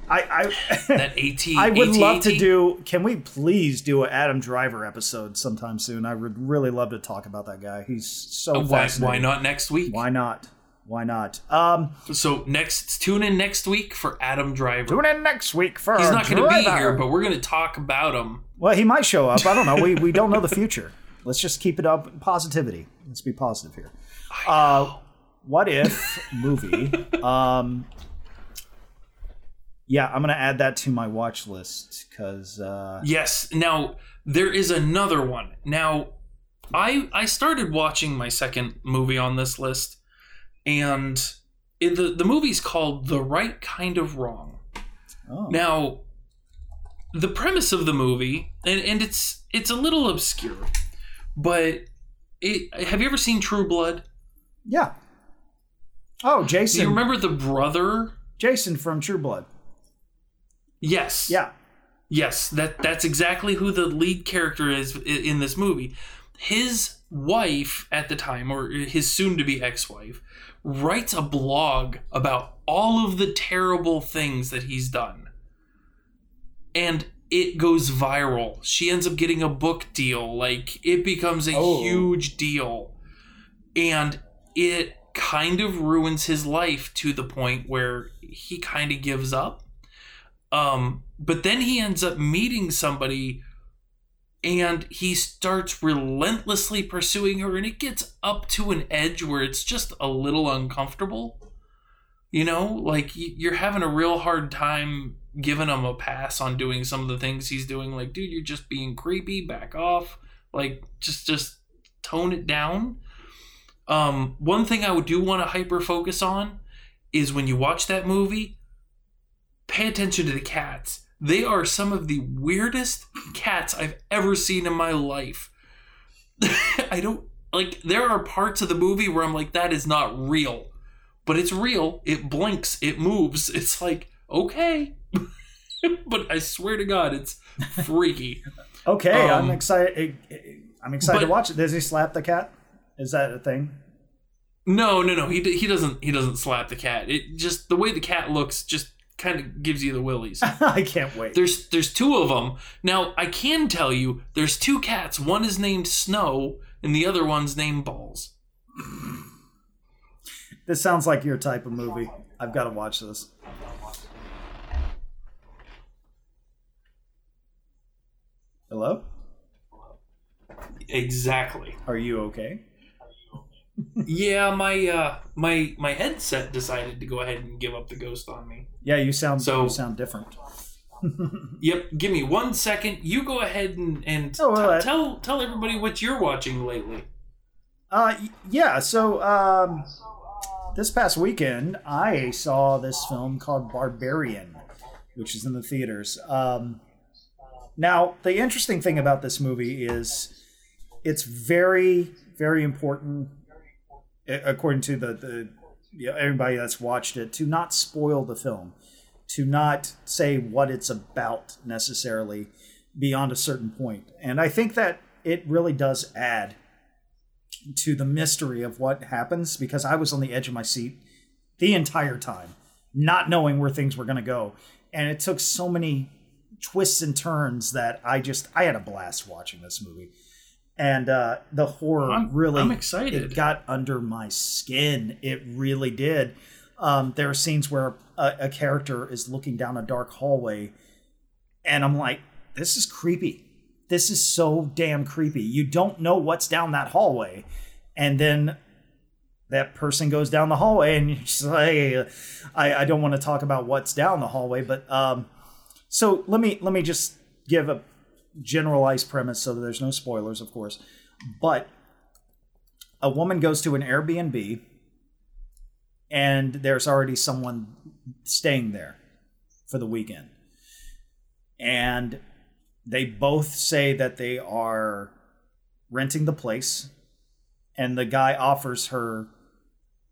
I I, (laughs) That AT. I would love to do. Can we please do an Adam Driver episode sometime soon? I would really love to talk about that guy. He's so Uh, Why, fascinating. why not next week? Why not? Why not? Um, So next, tune in next week for Adam Driver. tune in next week for He's not going to be here, but we're going to talk about him. well, he might show up. I don't know. We we don't know the future. Let's just keep it up. Positivity. Let's be positive here. Uh, what if movie? Um, yeah, I'm gonna add that to my watch list because uh, Yes. Now there is another one. Now, I I started watching my second movie on this list, and it, the the movie's called The Right Kind of Wrong. oh, Now, the premise of the movie, and, and it's it's a little obscure, but it have you ever seen True Blood? yeah. Oh, Do Jason. you remember the brother? Jason from True Blood. Yes. Yeah. Yes, that that's exactly who the lead character is in this movie. His wife at the time, or his soon-to-be ex-wife, writes a blog about all of the terrible things that he's done, and it goes viral. She ends up getting a book deal. Like it becomes a Oh. huge deal, and it kind of ruins his life to the point where he kind of gives up Um, but then he ends up meeting somebody and he starts relentlessly pursuing her and it gets up to an edge where it's just a little uncomfortable. You know like you're having a real hard time giving him a pass on doing some of the things he's doing. Like dude you're just being creepy. Back off. Like just just tone it down. Um one thing i do want to hyper focus on is when you watch that movie pay attention to the cats they are some of the weirdest cats I've ever seen in my life. (laughs) I don't like there are parts of the movie where I'm like that is not real. But it's real. It blinks, it moves. It's like, okay. (laughs) but I swear to god it's freaky. (laughs) okay, um, I'm excited I'm excited but, to watch it. Does he slap the cat? Is that a thing? No, no, no. He he doesn't he doesn't slap the cat. It just the way the cat looks just kind of gives you the willies. (laughs) I can't wait. There's there's two of them. Now I can tell you there's two cats. One is named Snow and the other one's named Balls. This sounds like your type of movie. I've got to watch this. Hello? Exactly. Are you okay? yeah, my uh my my headset decided to go ahead and give up the ghost on me. Yeah, you sound so you sound different. (laughs) yep, give me one second. You go ahead and and oh, well, t- tell tell everybody what you're watching lately. Uh yeah, so um this past weekend I saw this film called Barbarian, which is in the theaters. Um now, the interesting thing about this movie is it's very very important according to the the you know, everybody that's watched it, to not spoil the film, to not say what it's about necessarily beyond a certain point. And I think that it really does add to the mystery of what happens because I was on the edge of my seat the entire time, not knowing where things were going to go. And it took so many twists and turns that I just I had a blast watching this movie and uh, the horror I'm, really I'm excited. It got under my skin. It really did. Um, there are scenes where a, a, character is looking down a dark hallway, and I'm like, "This is creepy. This is so damn creepy." You don't know what's down that hallway, and then that person goes down the hallway, and you're just like, I, I don't want to talk about what's down the hallway, but um, so let me let me just give a generalized premise so there's no spoilers, of course. But a woman goes to an Airbnb and there's already someone staying there for the weekend. And they both say that they are renting the place and the guy offers her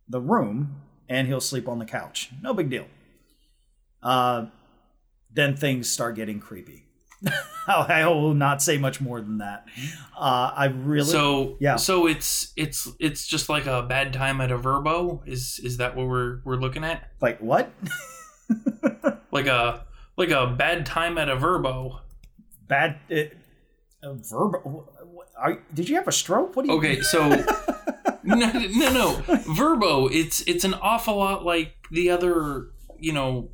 the room and he'll sleep on the couch. No big deal. Uh, then things start getting creepy. (laughs) I will not say much more than that. Uh, I really so yeah. So it's it's it's just like a bad time at a Vrbo. Is is that what we're we're looking at? Like what? (laughs) like a like a bad time at a Vrbo. Bad it, a Vrbo. Are, did you have a stroke? What do you? Okay, so (laughs) no, no, no. Vrbo. It's it's an awful lot like the other, you know,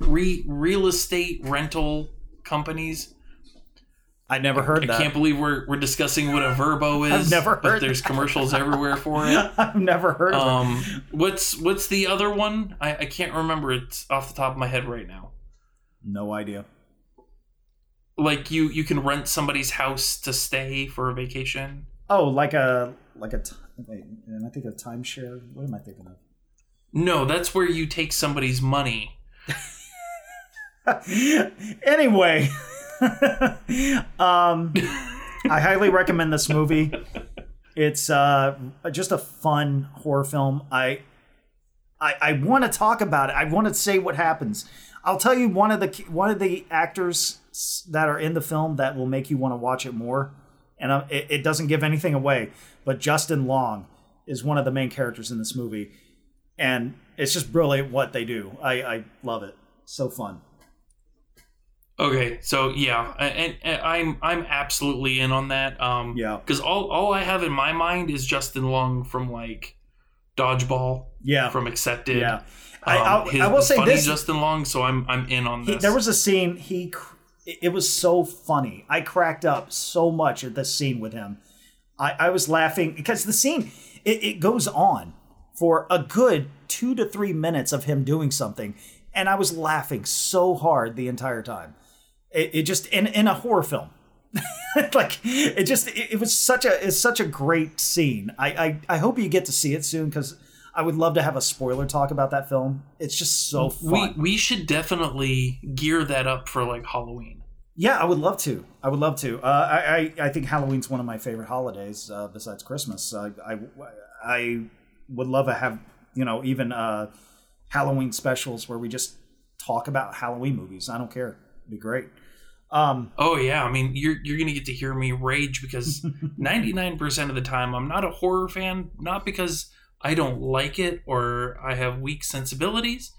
re, real estate rental companies. I never heard I, that. I can't believe we're we're discussing what a Vrbo is. I've never heard. But there's commercials everywhere for (laughs) it. I've never heard. Um, what's what's the other one? I, I can't remember it off the top of my head right now. No idea. Like you you can rent somebody's house to stay for a vacation. Oh, like a like a. T- wait, am I thinking of timeshare? What am I thinking of? No, that's where you take somebody's money. (laughs) (laughs) anyway, (laughs) um, I highly recommend this movie. It's uh, just a fun horror film. I I, I want to talk about it. I want to say what happens. I'll tell you one of the one of the actors that are in the film that will make you want to watch it more. And uh, it, it doesn't give anything away, but Justin Long is one of the main characters in this movie, and it's just brilliant what they do. I, I love it. So fun. Okay, so yeah, and, and, I'm I'm absolutely in on that. Um, yeah, because all all I have in my mind is Justin Long from like Dodgeball. Yeah, from Accepted. Yeah, I, Um, I, I will say funny this: Justin Long, so I'm I'm in on he, this. there was a scene he it it was so funny i cracked up so much at this scene with him i, I was laughing because the scene it, it goes on for a good two to three minutes of him doing something and i was laughing so hard the entire time it, it just in, in a horror film (laughs) like it just it, it was such a it's such a great scene i i, I hope you get to see it soon because i would love to have a spoiler talk about that film it's just so fun we we should definitely gear that up for like Halloween. Yeah, I would love to. I would love to. Uh, I, I I think Halloween's one of my favorite holidays uh, besides Christmas. I, I I would love to have you know even uh, Halloween specials where we just talk about Halloween movies. I don't care. It'd be great. Um, Oh yeah, I mean you're you're gonna get to hear me rage because (laughs) 99% of the time I'm not a horror fan, not because I don't like it or I have weak sensibilities.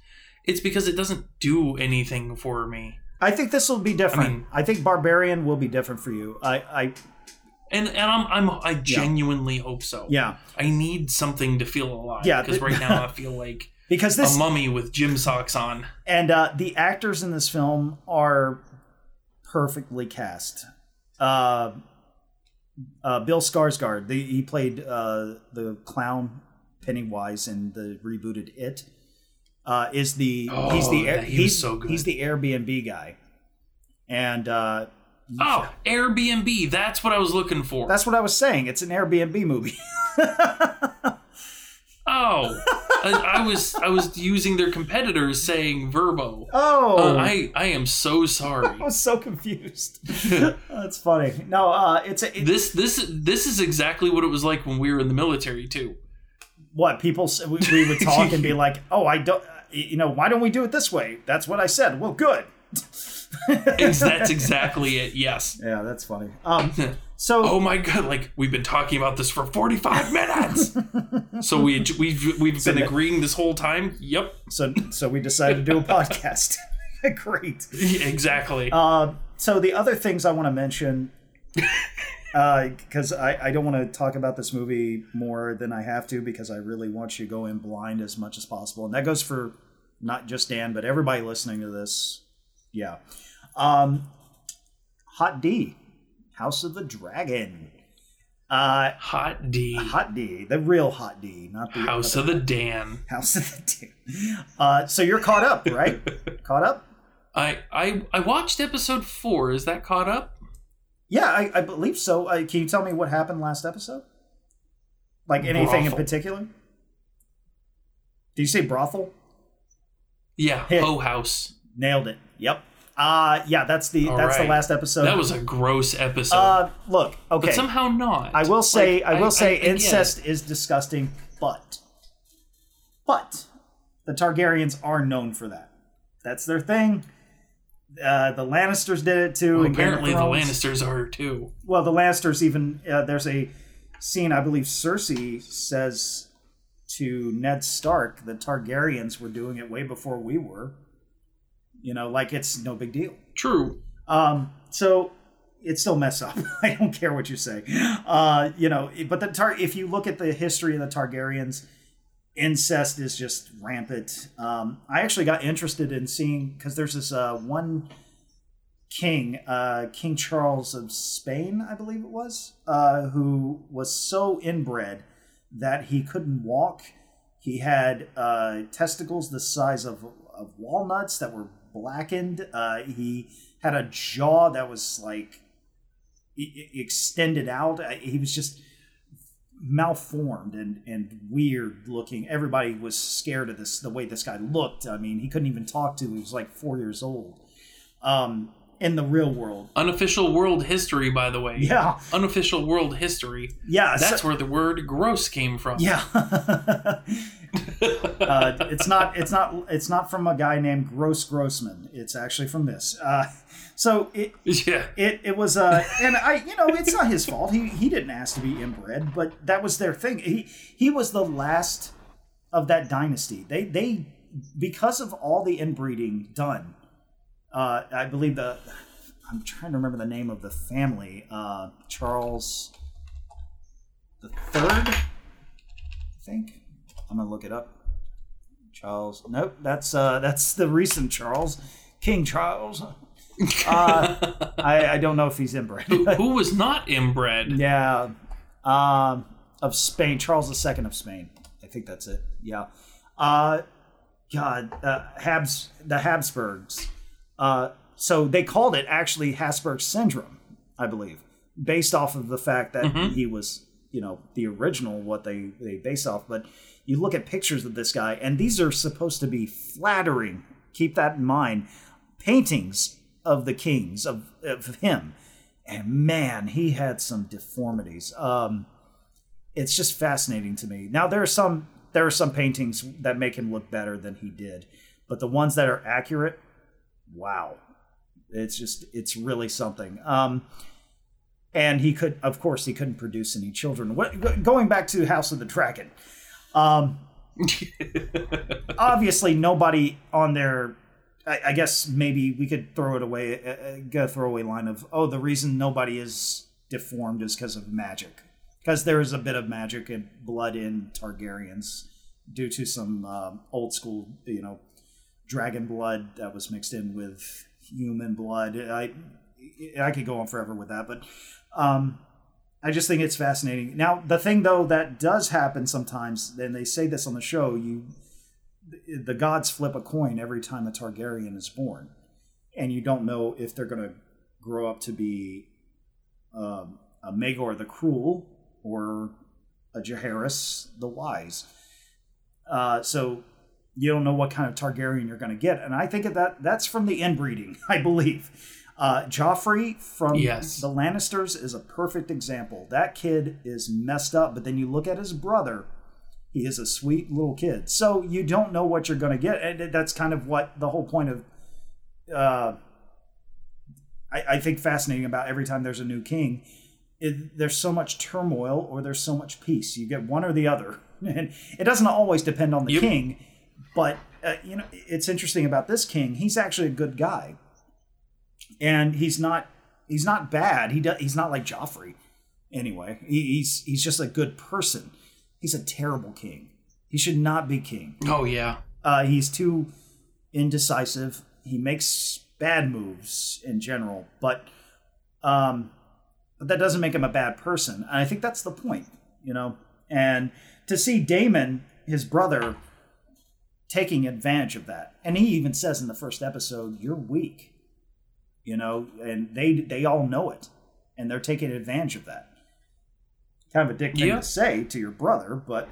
It's because it doesn't do anything for me. I think this will be different. I, mean- I think Barbarian will be different for you. I I And and I'm I'm I genuinely hope so. yeah I need something to feel alive. Yeah, Because right now I (laughs) feel like because a this mummy with gym socks on. and uh, the actors in this film are perfectly cast. Uh, uh, Bill Skarsgård, the, he played uh, the clown Pennywise in the rebooted It. Uh, is the he's the Oh, Air- that- he he's, so good. he's the Airbnb guy, and uh, Oh, Airbnb. That's what I was looking for. that's what I was saying. It's an Airbnb movie. (laughs) oh, I, I was I was using their competitors saying Vrbo. oh, Uh, I I am so sorry. (laughs) I was so confused. (laughs) That's funny. No, uh, it's a it, This this this is exactly what it was like when we were in the military too. what people we, we would talk and be like, "Oh, I don't, you know, why don't we do it this way?" That's what I said. Well, good. That's (laughs) exactly it. Yes. Yeah, that's funny. Um, so Oh my god! Like we've been talking about this for forty five (laughs) minutes. so we we've we've been that- agreeing this whole time. Yep. so so we decided to do a (laughs) podcast. (laughs) Great. Exactly. Uh, so the other things I want to mention, because I, I don't want to talk about this movie more than I have to, because I really want you to go in blind as much as possible, and that goes for not just Dan, but everybody listening to this. Yeah. Um, Hot D, House of the Dragon. Uh, Hot D. Hot D, the real Hot D, not the House of the Dan. House of the D. Uh, so you're caught up, right? (laughs) caught up? I I I watched episode four. Is that caught up? Yeah, I, I believe so. Uh, can you tell me what happened last episode? Like anything in particular? Did you say brothel? Yeah. Hit. Ho House. Nailed it. Yep. Uh yeah, that's the All that's the last episode. That was a gross episode. uh look, okay. but somehow not. I will say Like, I will say I get it. incest is disgusting, but but the Targaryens are known for that. That's their thing. Uh, the Lannisters did it too. Well, in Game of apparently the Lannisters are too. Well, the Lannisters even uh, there's a scene I believe Cersei says to Ned Stark the Targaryens were doing it way before we were. You know, like it's no big deal. True. Um, so it still messed up. (laughs) I don't care what you say. Uh, you know, but the tar- if you look at the history of the Targaryens, incest is just rampant. Um, I actually got interested in seeing because there's this uh, one king, uh, King Charles of Spain, I believe it was, uh, who was so inbred that he couldn't walk. He had uh, testicles the size of, of walnuts that were blackened. Uh, he had a jaw that was like extended out. Uh, He was just malformed and, and weird looking. Everybody was scared of this, the way this guy looked. I mean, he couldn't even talk to. He was like four years old. Um, in the real world, Unofficial world history, by the way. yeah, Unofficial world history. yeah, so- That's where the word gross came from. Yeah. (laughs) uh, it's not. It's not. It's not from a guy named Gross Grossman. It's actually from this. Uh, so it Yeah. it it was. Uh, and I, you know, it's not his fault. He he didn't ask to be inbred, but that was their thing. He he was the last of that dynasty. They they because of all the inbreeding done. Uh, I believe the. I'm trying to remember the name of the family. Uh, Charles the third, I think. I'm gonna look it up. Charles. Nope, that's uh, that's the recent Charles, King Charles. Uh, I, I don't know if he's inbred. who, who (laughs) was not inbred. yeah, um, of Spain, Charles II of Spain. I think that's it. Yeah. Uh, God, uh, Habs, the Habsburgs. Uh, so they called it actually Habsburg syndrome, I believe, based off of the fact that he was, you know, the original what they they based off. But you look at pictures of this guy, and these are supposed to be flattering. Keep that in mind. Paintings of the kings of of him, and man, he had some deformities. Um, it's just fascinating to me. Now there are some there are some paintings that make him look better than he did, but the ones that are accurate, wow, it's just it's really something. Um, and he could, of course, he couldn't produce any children. What, going back to House of the Dragon, um, (laughs) obviously nobody on there. I, I guess maybe we could throw it away, uh, uh, get a throwaway line of, oh, the reason nobody is deformed is because of magic because there is a bit of magic and blood in Targaryens due to some um, old school, you know, dragon blood that was mixed in with human blood. I I could go on forever with that, but um, I just think it's fascinating. Now, the thing though that does happen sometimes, and they say this on the show, you the gods flip a coin every time a Targaryen is born, and you don't know if they're going to grow up to be um, a Maegor the Cruel or a Jaehaerys the Wise. Uh, so you don't know what kind of Targaryen you're going to get, and I think that that's from the inbreeding, (laughs) I believe. Uh, Joffrey from Yes. the Lannisters is a perfect example. That kid is messed up, but then you look at his brother. He is a sweet little kid. So you don't know what you're going to get, and that's kind of what the whole point of. Uh, I, I think fascinating about every time there's a new king it, there's so much turmoil or there's so much peace. You get one or the other, (laughs) and it doesn't always depend on the Yep. king. But uh, you know, it's interesting about this king. He's actually a good guy, and he's not he's not bad. He do, he's not like Joffrey. Anyway, he, he's he's just a good person. He's a terrible king. He should not be king. Oh yeah. Uh, he's too indecisive. He makes bad moves in general, but um, but that doesn't make him a bad person. And I think that's the point, you know. And to see Daemon, his brother, taking advantage of that, and he even says in the first episode, "You're weak," you know, and they they all know it, and they're taking advantage of that. Kind of a dick thing Yeah. to say to your brother, but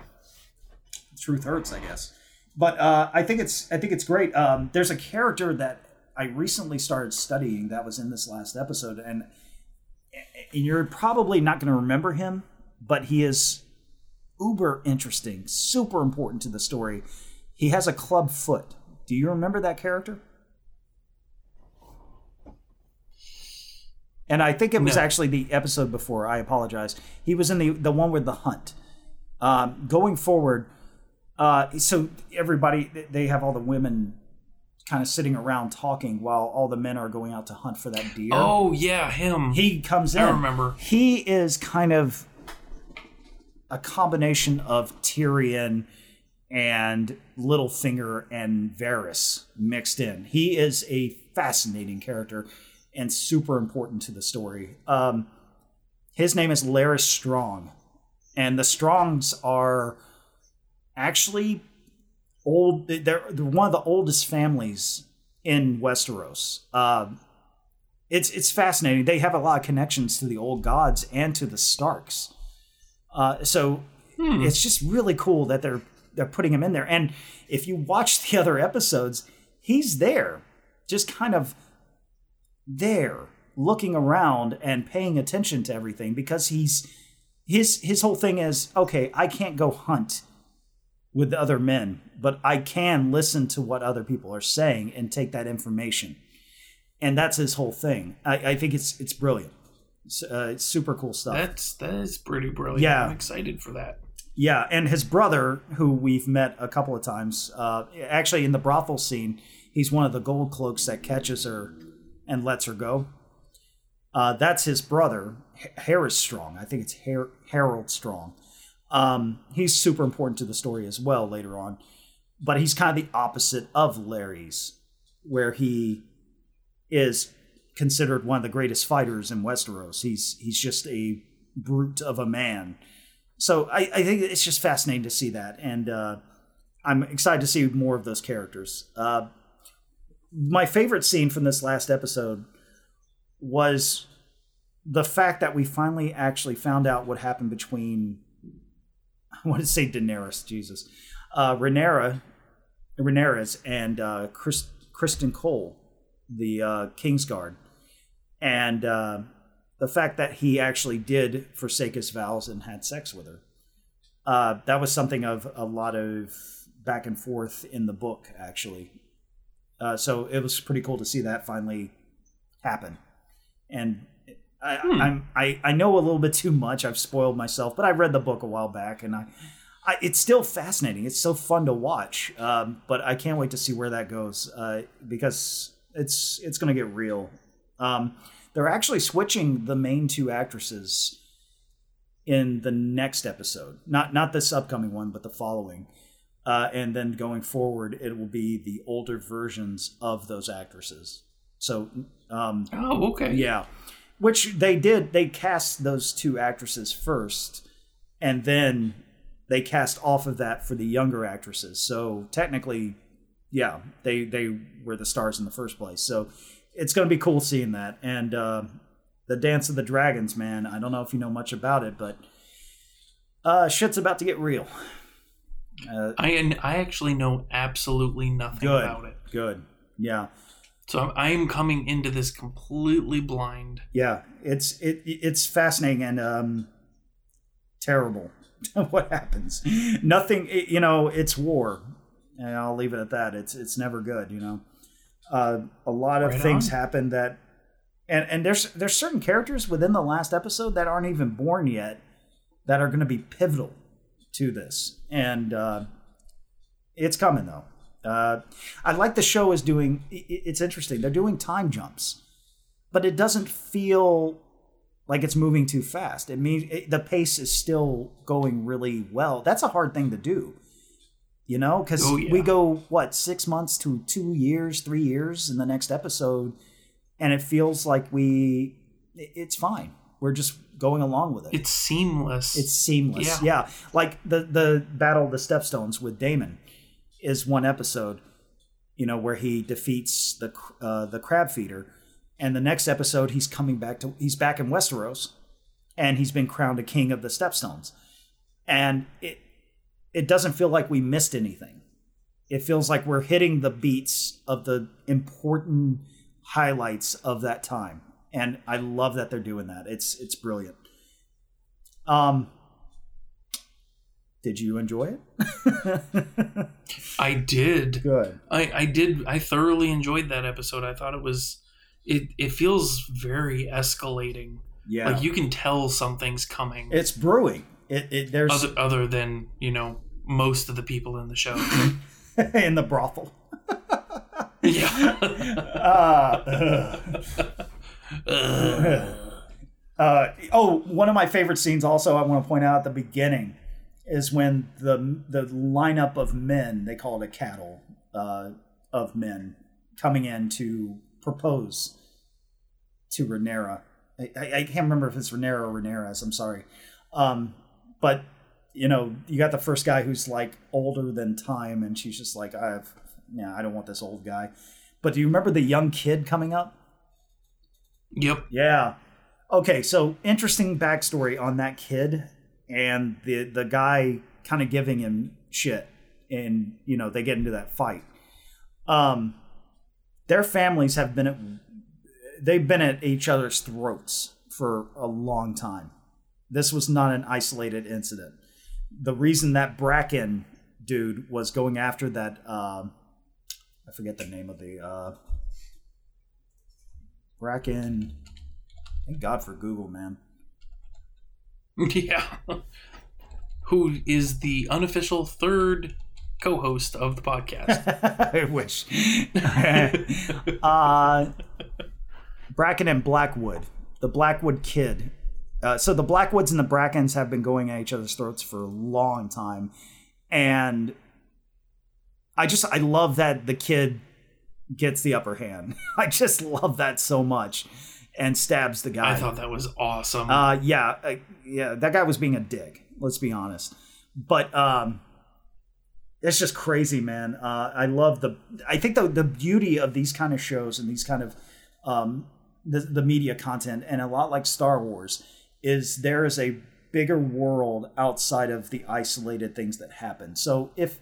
truth hurts, I guess. But uh, I think it's I think it's great. Um, there's a character that I recently started studying that was in this last episode, and, and you're probably not going to remember him, but he is uber interesting, super important to the story. He has a club foot. Do you remember that character? And I think it was No. actually the episode before. I apologize. He was in the the one with the hunt. Um, going forward, uh, so everybody they have all the women kind of sitting around talking while all the men are going out to hunt for that deer. Oh yeah, him. he comes in. I remember. He is kind of a combination of Tyrion and Littlefinger and Varys mixed in. He is a fascinating character and super important to the story. Um, his name is Larys Strong, and the Strongs are actually old. They're, they're one of the oldest families in Westeros. Um, it's it's fascinating. They have a lot of connections to the old gods and to the Starks. Uh, so it's just really cool that they're they're putting him in there. And if you watch the other episodes, he's there, just kind of there, looking around and paying attention to everything because he's his his whole thing is okay. I can't go hunt with other men, but I can listen to what other people are saying and take that information and that's his whole thing. I, I think it's it's brilliant. It's, uh, it's super cool stuff. That's that is pretty brilliant. Yeah. I'm excited for that. Yeah, and his brother, who we've met a couple of times, uh, actually in the brothel scene, he's one of the gold cloaks that catches her and lets her go. Uh, that's his brother, Harris Strong. I think it's Har- Harold Strong. Um, he's super important to the story as well later on. but he's kind of the opposite of Larys, where he is considered one of the greatest fighters in Westeros. He's he's just a brute of a man. So I, I think it's just fascinating to see that, and uh, I'm excited to see more of those characters. Uh, my favorite scene from this last episode was the fact that we finally actually found out what happened between I want to say Daenerys, Jesus, uh, Rhaenyra, Rhaenyra's and uh, Chris, Criston Cole, the uh, Kingsguard, and uh, the fact that he actually did forsake his vows and had sex with her. Uh, that was something of a lot of back and forth in the book, actually. Uh, so it was pretty cool to see that finally happen. And I, Hmm. I'm I, I know a little bit too much. I've spoiled myself, but I read the book a while back, and I, I it's still fascinating. It's so fun to watch. Um, but I can't wait to see where that goes uh, because it's it's going to get real. Um, they're actually switching the main two actresses in the next episode. Not not this upcoming one, but the following. Uh, and then going forward, it will be the older versions of those actresses. So, um, Oh, okay. yeah, which they did. They cast those two actresses first, and then they cast off of that for the younger actresses. So technically, yeah, they they were the stars in the first place. So it's going to be cool seeing that. And uh, the Dance of the Dragons, man. I don't know if you know much about it, but uh, shit's about to get real. Uh, I I actually know absolutely nothing good, about it. good, yeah. So I'm, coming into this completely blind. yeah it's it it's fascinating and um terrible (laughs) what happens nothing you know it's war and i'll leave it at that it's it's never good you know uh a lot of Right things on. happen that and and there's there's certain characters within the last episode that aren't even born yet that are going to be pivotal to this and uh it's coming though uh i like the show is doing it's interesting they're doing time jumps but it doesn't feel like it's moving too fast. It means it, the pace is still going really well. That's a hard thing to do, you know, because Oh, yeah. we go what six months to two years, three years in the next episode, and it feels like we it's fine. We're just going along with it. It's seamless. It's seamless. Yeah. Yeah. Like the the battle of the stepstones with Daemon is one episode, you know, where he defeats the uh, the crab feeder, and the next episode he's coming back to he's back in Westeros, and he's been crowned a king of the stepstones, and it it doesn't feel like we missed anything. It feels like we're hitting the beats of the important highlights of that time, and I love that they're doing that. It's it's brilliant. Um, did you enjoy it? I did. Good. I, I did. I thoroughly enjoyed that episode. I thought it was. It it feels very escalating. Yeah. Like you can tell something's coming. it's brewing. It, it there's other other than you know most of the people in the show. (laughs) in the brothel. yeah. (laughs) Uh, uh, oh, one of my favorite scenes also I want to point out at the beginning is when the the lineup of men, they call it a cattle, uh, of men coming in to propose to Rhaenyra. I, I, I can't remember if it's Rhaenyra or Rhaenyra's. I'm sorry. Um, but you know, you got the first guy who's like older than time, and she's just like, I've, yeah, I don't want this old guy. But do you remember the young kid coming up? Yep. Yeah. Okay, so interesting backstory on that kid and the the guy kind of giving him shit, and you know they get into that fight. Um, their families have been at they've been at each other's throats for a long time. This was not an isolated incident. The reason that Bracken dude was going after that um, I forget the name of the uh, Bracken. Thank God for Google, man. (laughs) Yeah. Who is the unofficial third co-host of the podcast? (laughs) I wish. (laughs) uh, Bracken and Blackwood, the Blackwood kid. Uh, so the Blackwoods and the Brackens have been going at each other's throats for a long time, and I just I love that the kid gets the upper hand. (laughs) I just love that so much, and stabs the guy. I thought that was awesome. Uh, yeah, uh, yeah, that guy was being a dick. Let's be honest. But um, it's just crazy, man. Uh, I love the. I think the the beauty of these kind of shows and these kind of um, the the media content, and a lot like Star Wars, is there is a bigger world outside of the isolated things that happen. So if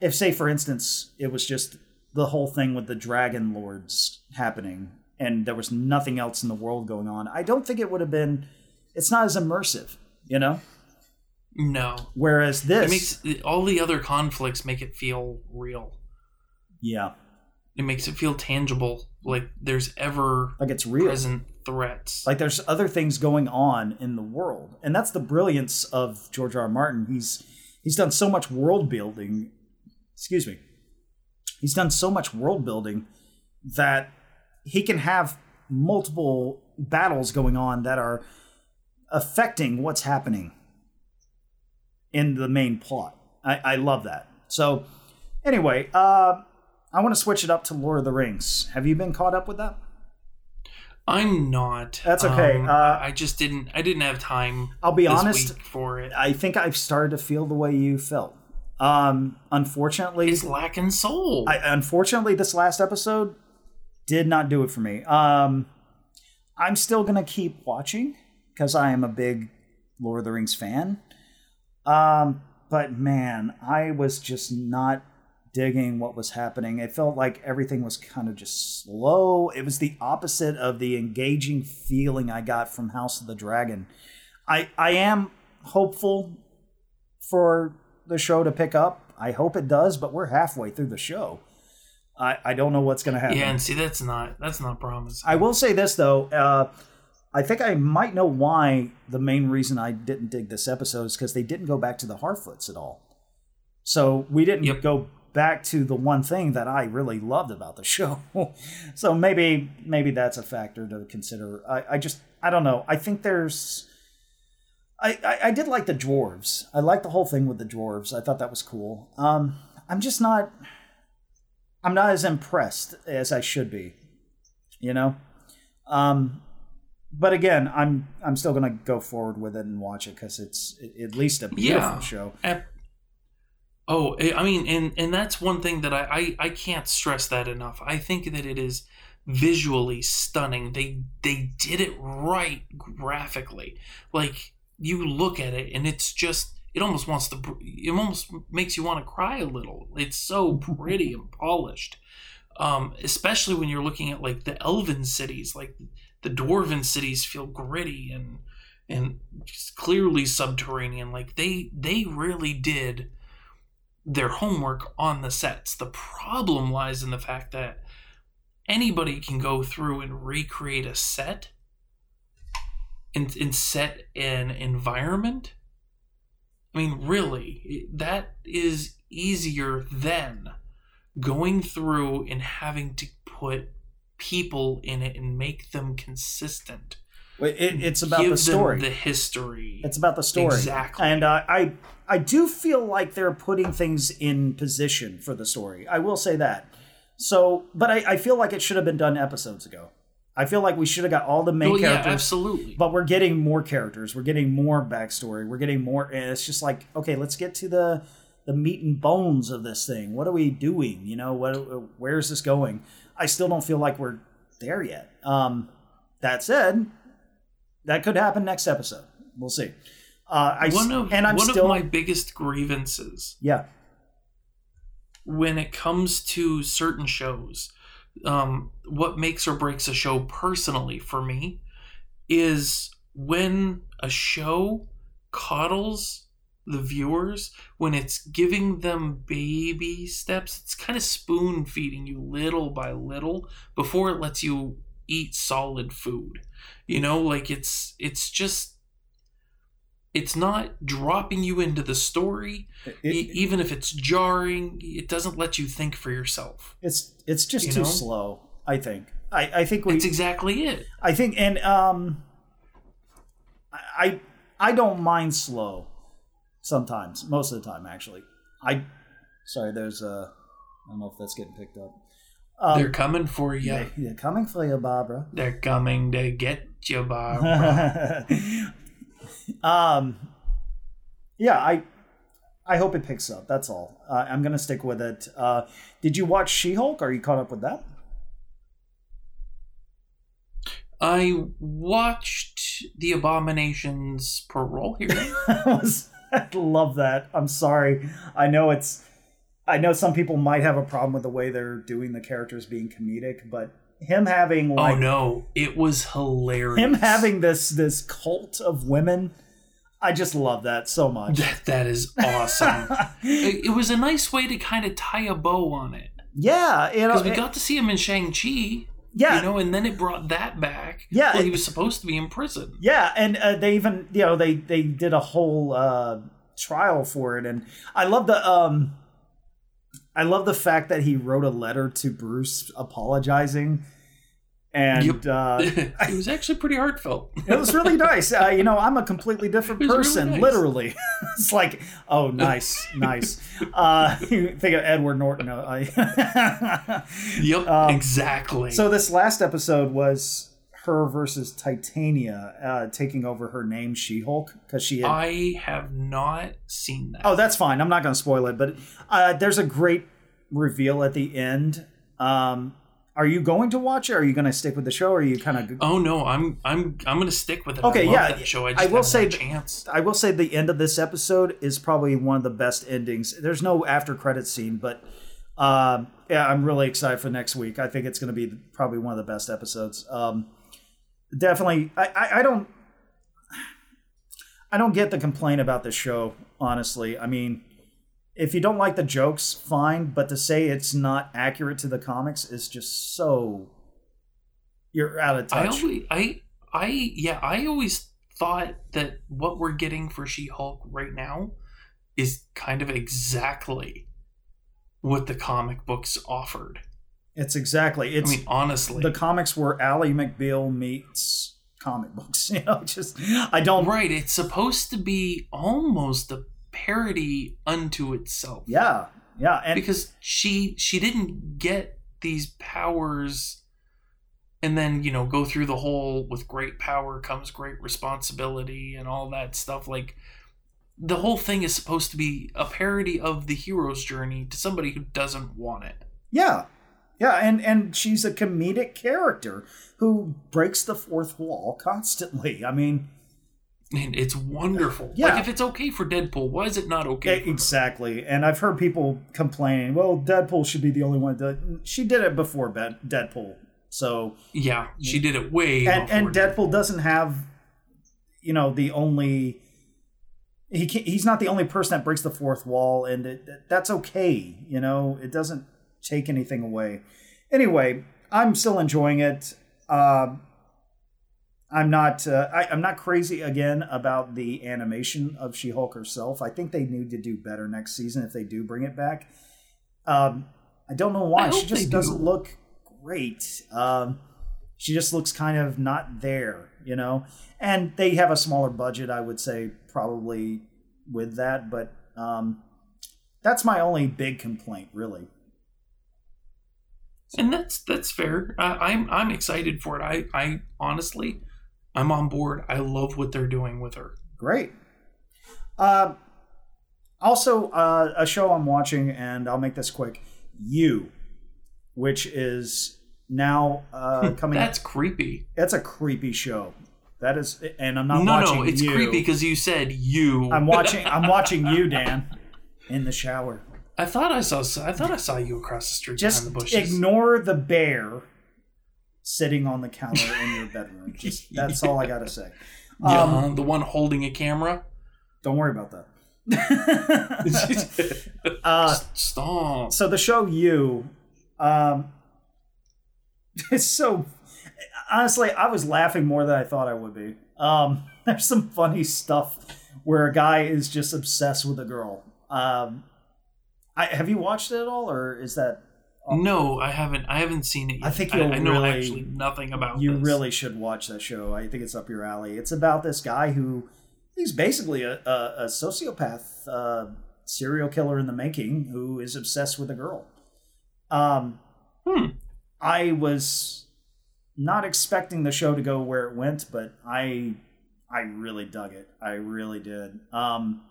if say for instance it was just the whole thing with the dragon lords happening and there was nothing else in the world going on, I don't think it would have been. It's not as immersive, you know. no, Whereas this, it makes all the other conflicts make it feel real. yeah, It makes it feel tangible, like there's ever like it's real. present threats. Like there's other things going on in the world, and that's the brilliance of George R. R. Martin. He's he's done so much world building. Excuse me. He's done so much world building that he can have multiple battles going on that are affecting what's happening in the main plot. I, I love that. So, anyway, uh, I want to switch it up to Lord of the Rings. Have you been caught up with that? I'm not. That's okay. Um, Uh, I just didn't. I didn't have time. I'll be honest. for it. I think I've started to feel the way you felt. Um, unfortunately, It's lacking soul. I, unfortunately, this last episode did not do it for me. Um, I'm still gonna keep watching because I am a big Lord of the Rings fan. Um, but man, I was just not digging what was happening. It felt like everything was kind of just slow. It was the opposite of the engaging feeling I got from House of the Dragon. I I am hopeful for the show to pick up. I hope it does, but we're halfway through the show. I, I don't know what's going to happen. yeah, and see, that's not that's not promising. I will say this though. Uh, I think I might know why the main reason I didn't dig this episode is because they didn't go back to the Harfoots at all. So we didn't Yep. go back to the one thing that I really loved about the (laughs) show. so maybe maybe that's a factor to consider. I, I just I don't know. I think there's I, I, I did like the dwarves. I liked the whole thing with the dwarves. I thought that was cool. Um, I'm just not I'm not as impressed as I should be. You know? Um but again, I'm I'm still gonna go forward with it and watch it because it's at least a beautiful Yeah. show. Oh, I I mean, and and that's one thing that I, I I can't stress that enough. I think that it is visually stunning. They they did it right graphically. Like you look at it and it's just it almost wants to it almost makes you want to cry a little. It's so pretty and polished. Um, especially when you're looking at like the elven cities, like the dwarven cities feel gritty and and clearly subterranean. Like they they really did their homework on the sets. The problem lies in the fact that anybody can go through and recreate a set and, and set an environment. I mean, really, that is easier than going through and having to put people in it and make them consistent. It, it- it's about the story. the history. It's about the story. Exactly. And uh, I I do feel like they're putting things in position for the story. I will say that. So, but I, I feel like it should have been done episodes ago. I feel like we should have got all the main well, yeah, characters. absolutely. But we're getting more characters. We're getting more backstory. We're getting more. And it's just like, okay, let's get to the the meat and bones of this thing. What are we doing? You know, what? Where's this going? I still don't feel like we're there yet. Um, that said, that could happen next episode. We'll see. Uh, I one of and I'm one still of my biggest grievances yeah when it comes to certain shows, um, what makes or breaks a show personally for me is when a show coddles the viewers when it's giving them baby steps it's kind of spoon feeding you little by little before it lets you eat solid food you know like it's it's just it's not dropping you into the story It- E- even if it's jarring, it doesn't let you think for yourself. it's it's just You too know? slow. I think. I I think we. That's exactly it. I think, and um, I I don't mind slow. Sometimes, most of the time, actually, I Sorry, there's a i don't know if that's getting picked up. Um, They're coming for you. yeah, yeah, coming for you, Barbara. They're coming to get you, Barbara. (laughs) um, yeah, I I hope it picks up. That's all. Uh, I'm gonna stick with it. Uh, did you watch She-Hulk? Are you caught up with that? I watched The Abomination's parole hearing. (laughs) (laughs) I love that. I'm sorry. I know it's. I know some people might have a problem with the way they're doing the characters being comedic, but him having oh no, it was hilarious. him having this this cult of women, I just love that so much. that, that is awesome. (laughs) it, it was a nice way to kind of tie a bow on it yeah, because we it- got to see him in Shang Chi. yeah, you know, and then it brought that back. Yeah, it- he was supposed to be in prison. Yeah, and uh, they even you know they they did a whole uh, trial for it, and I love the um, I love the fact that he wrote a letter to Bruce apologizing, and Yep. uh, (laughs) it was actually pretty heartfelt. (laughs) it was really nice. Uh, you know, I'm a completely different (laughs) was really person, nice. literally. it's like, oh, nice, nice. Uh, think of Edward Norton. uh, yep, Um, exactly. So this last episode was her versus Titania uh, taking over her name She-Hulk because she had. I have not seen that. oh, that's fine. I'm not going to spoil it, but uh, there's a great reveal at the end. Um, are you going to watch it? Are you going to stick with the show? Or are you kind of? Oh no, I'm I'm I'm gonna stick with it. Okay, yeah, show. I, I will say had a that- chance. I will say the end of this episode is probably one of the best endings. There's no after credit scene, but um, yeah, I'm really excited for next week. I think it's going to be probably one of the best episodes. Um, definitely, I, I, I don't, I don't get the complaint about the show. Honestly, I mean, if you don't like the jokes, fine, but to say it's not accurate to the comics is just so you're out of I touch. always I I yeah I always thought that what we're getting for She-Hulk right now is kind of exactly what the comic books offered. It's exactly. It's I mean, honestly, the comics were Ally McBeal meets comic books. (laughs) You know, just I don't. right? It's supposed to be almost a parody unto itself. Yeah, yeah, and because she she didn't get these powers and then you know go through the whole with great power comes great responsibility and all that stuff like the whole thing is supposed to be a parody of the hero's journey to somebody who doesn't want it yeah, yeah, and and she's a comedic character who breaks the fourth wall constantly. I mean, and it's wonderful Yeah. like if it's okay for deadpool why is it not okay exactly. And I've heard people complaining, well, Deadpool should be the only one. That, she did it before Deadpool, so yeah she did it way and and before Deadpool doesn't have, you know, the only. He he's not the only person that breaks the fourth wall, and it, that's okay. You know, it doesn't take anything away. Anyway, I'm still enjoying it. Um I'm not. Uh, I, I'm not crazy again about the animation of She-Hulk herself. I think they need to do better next season if they do bring it back. Um, I don't know why she just doesn't do. look great. Um, she just looks kind of not there, you know. And they have a smaller budget, I would say, probably with that. But um, that's my only big complaint, really. And that's that's fair uh, i'm i'm excited for it i i honestly i'm on board i love what they're doing with her Great. Um, also, uh, a show I'm watching, and I'll make this quick. You, which is now uh, coming. That's creepy. It's a creepy show. That is, and I'm not no, watching no, it's you. creepy because you said you. I'm watching. I'm watching you, Dan, in the shower. I thought I saw. I thought I saw you across the street Just behind the bushes. ignore the bear sitting on the counter in your bedroom. (laughs) Just that's all I gotta say. yeah, Um, the one holding a camera. don't worry about that. (laughs) uh, Stop. so the show you um (laughs) it's so honestly i was laughing more than i thought i would be um there's some funny stuff where a guy is just obsessed with a girl um I, have you watched it at all or is that No, I haven't. I haven't seen it. Yet. I think you'll I, know really- actually nothing about. you this. really should watch that show i think it's up your alley it's about this guy who he's basically a, a, a sociopath uh serial killer in the making who is obsessed with a girl. Um, Hmm. I was not expecting the show to go where it went, but I I really dug it. I really did. Um,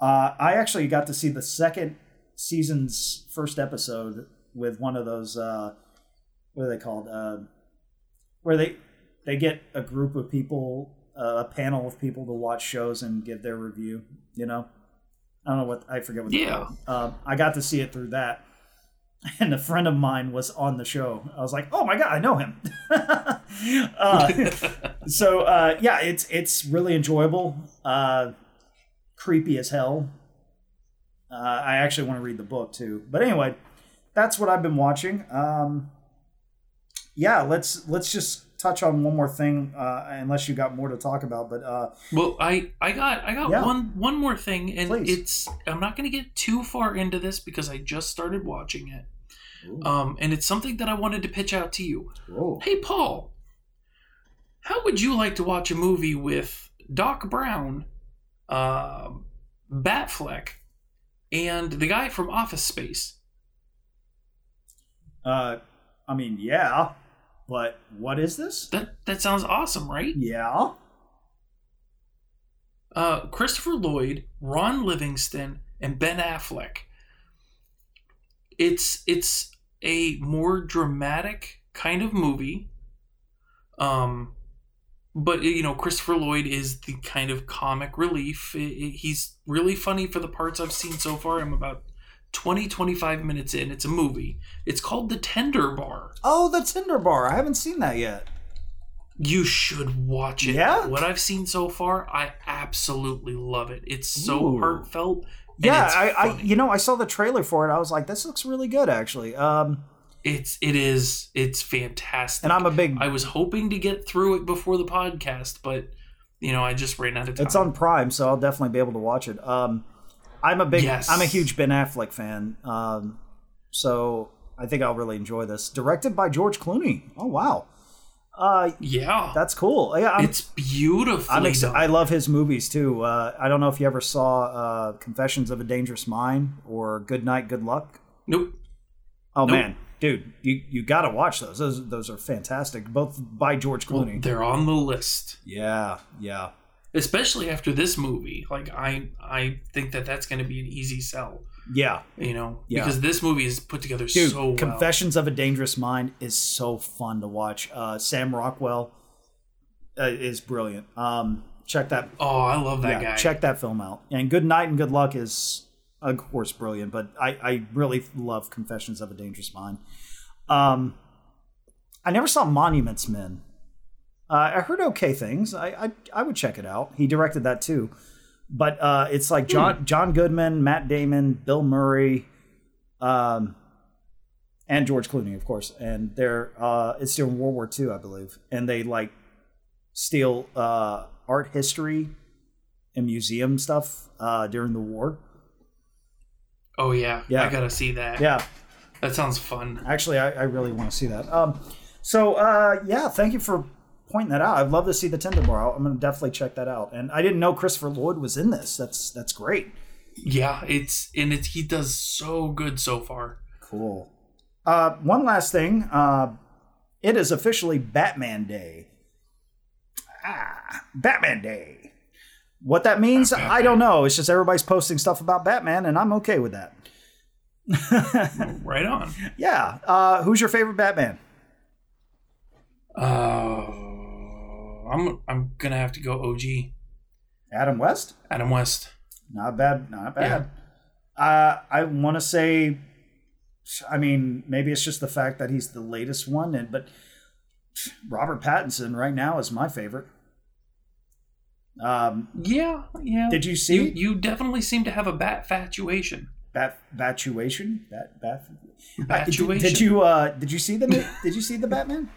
uh, I actually got to see the second season's first episode with one of those uh, what are they called? Uh, where they they get a group of people, uh, a panel of people to watch shows and give their review. You know, I don't know what I forget what. Yeah. called. Uh, I got to see it through that, (laughs) and a friend of mine was on the show. I was like, "Oh my god, I know him." (laughs) uh, (laughs) so uh, yeah, it's it's really enjoyable. Uh, creepy as hell. Uh, I actually want to read the book too. But anyway, that's what I've been watching. Um, yeah, let's let's just touch on one more thing, uh, unless you got more to talk about. But uh, Well, I I got I got Yeah. one one more thing, and Please. it's I'm not going to get too far into this because I just started watching it, Ooh. um, and it's something that I wanted to pitch out to you. whoa. Hey, Paul, how would you like to watch a movie with Doc Brown, um, Batfleck, and the guy from Office Space? Uh, I mean, yeah, but what is this? That that sounds awesome, right? Yeah. uh, Christopher Lloyd, Ron Livingston, and Ben Affleck. It's it's a more dramatic kind of movie. Um, but you know, Christopher Lloyd is the kind of comic relief. I- I- he's really funny for the parts I've seen so far. I'm about 20, 25 minutes in. It's a movie. It's called The Tender Bar. Oh, the tender Bar. I haven't seen that yet. You should watch it. Yeah? What I've seen so far, I absolutely love it. It's so Ooh. heartfelt. Yeah, I, I, you know, I saw the trailer for it. I was like, this looks really good, actually. Um, It's it is it's fantastic. and I'm a big. I was hoping to get through it before the podcast, but you know, I just ran out of time. It's on Prime, so I'll definitely be able to watch it. Um, I'm a big, Yes. I'm a huge Ben Affleck fan. Um, so I think I'll really enjoy this. Directed by George Clooney. Oh wow, uh, yeah. that's cool. Yeah, I'm, it's beautiful. I'm ex- I love his movies too. Uh, I don't know if you ever saw uh, Confessions of a Dangerous Mind or Good Night, Good Luck. nope. Oh Nope. man, dude, you you got to watch those. Those those are fantastic. Both by George Clooney. Well, They're on the list. yeah, yeah. Especially after this movie. Like I I think that that's going to be an easy sell, Yeah, you know, Yeah. because this movie is put together dude. so well. Confessions of a Dangerous Mind is so fun to watch. Uh, Sam Rockwell uh, is brilliant. Um, check that. oh, I love that yeah, guy. check that film out. And Good Night and Good Luck is of course brilliant, but I I really love Confessions of a Dangerous Mind. Um, I never saw Monuments Men. Uh, I heard okay things. I, I I would check it out. He directed that too, but uh, it's like John John Goodman, Matt Damon, Bill Murray, um, and George Clooney, of course. And they're uh, it's during World War II, I believe, and they like steal uh, art history and museum stuff uh, during the war. Oh yeah. Yeah. I got to see that. Yeah, That sounds fun. actually, I, I really want to see that. Um, so uh, yeah, thank you for pointing that out. I'd love to see the Tinder Bar. I'm gonna definitely check that out. And I didn't know Christopher Lloyd was in this. That's that's great. Yeah, it's and it's he does so good so far. Cool. Uh, one last thing. Uh, it is officially Batman Day. Ah, Batman Day. What that means, I don't know. It's just everybody's posting stuff about Batman, and I'm okay with that. (laughs) Right on. Yeah. Uh, who's your favorite Batman? Uh, I'm I'm gonna have to go OG Adam West? Adam West. Not bad. Not bad. Uh, I want to say, I mean, maybe it's just the fact that he's the latest one, and but Robert Pattinson right now is my favorite. Um, Yeah, yeah. did you see you you definitely seem to have a bat fatuation. Bat Batuation? Bat Bat. Did, did you uh did you see the (laughs) did you see the Batman?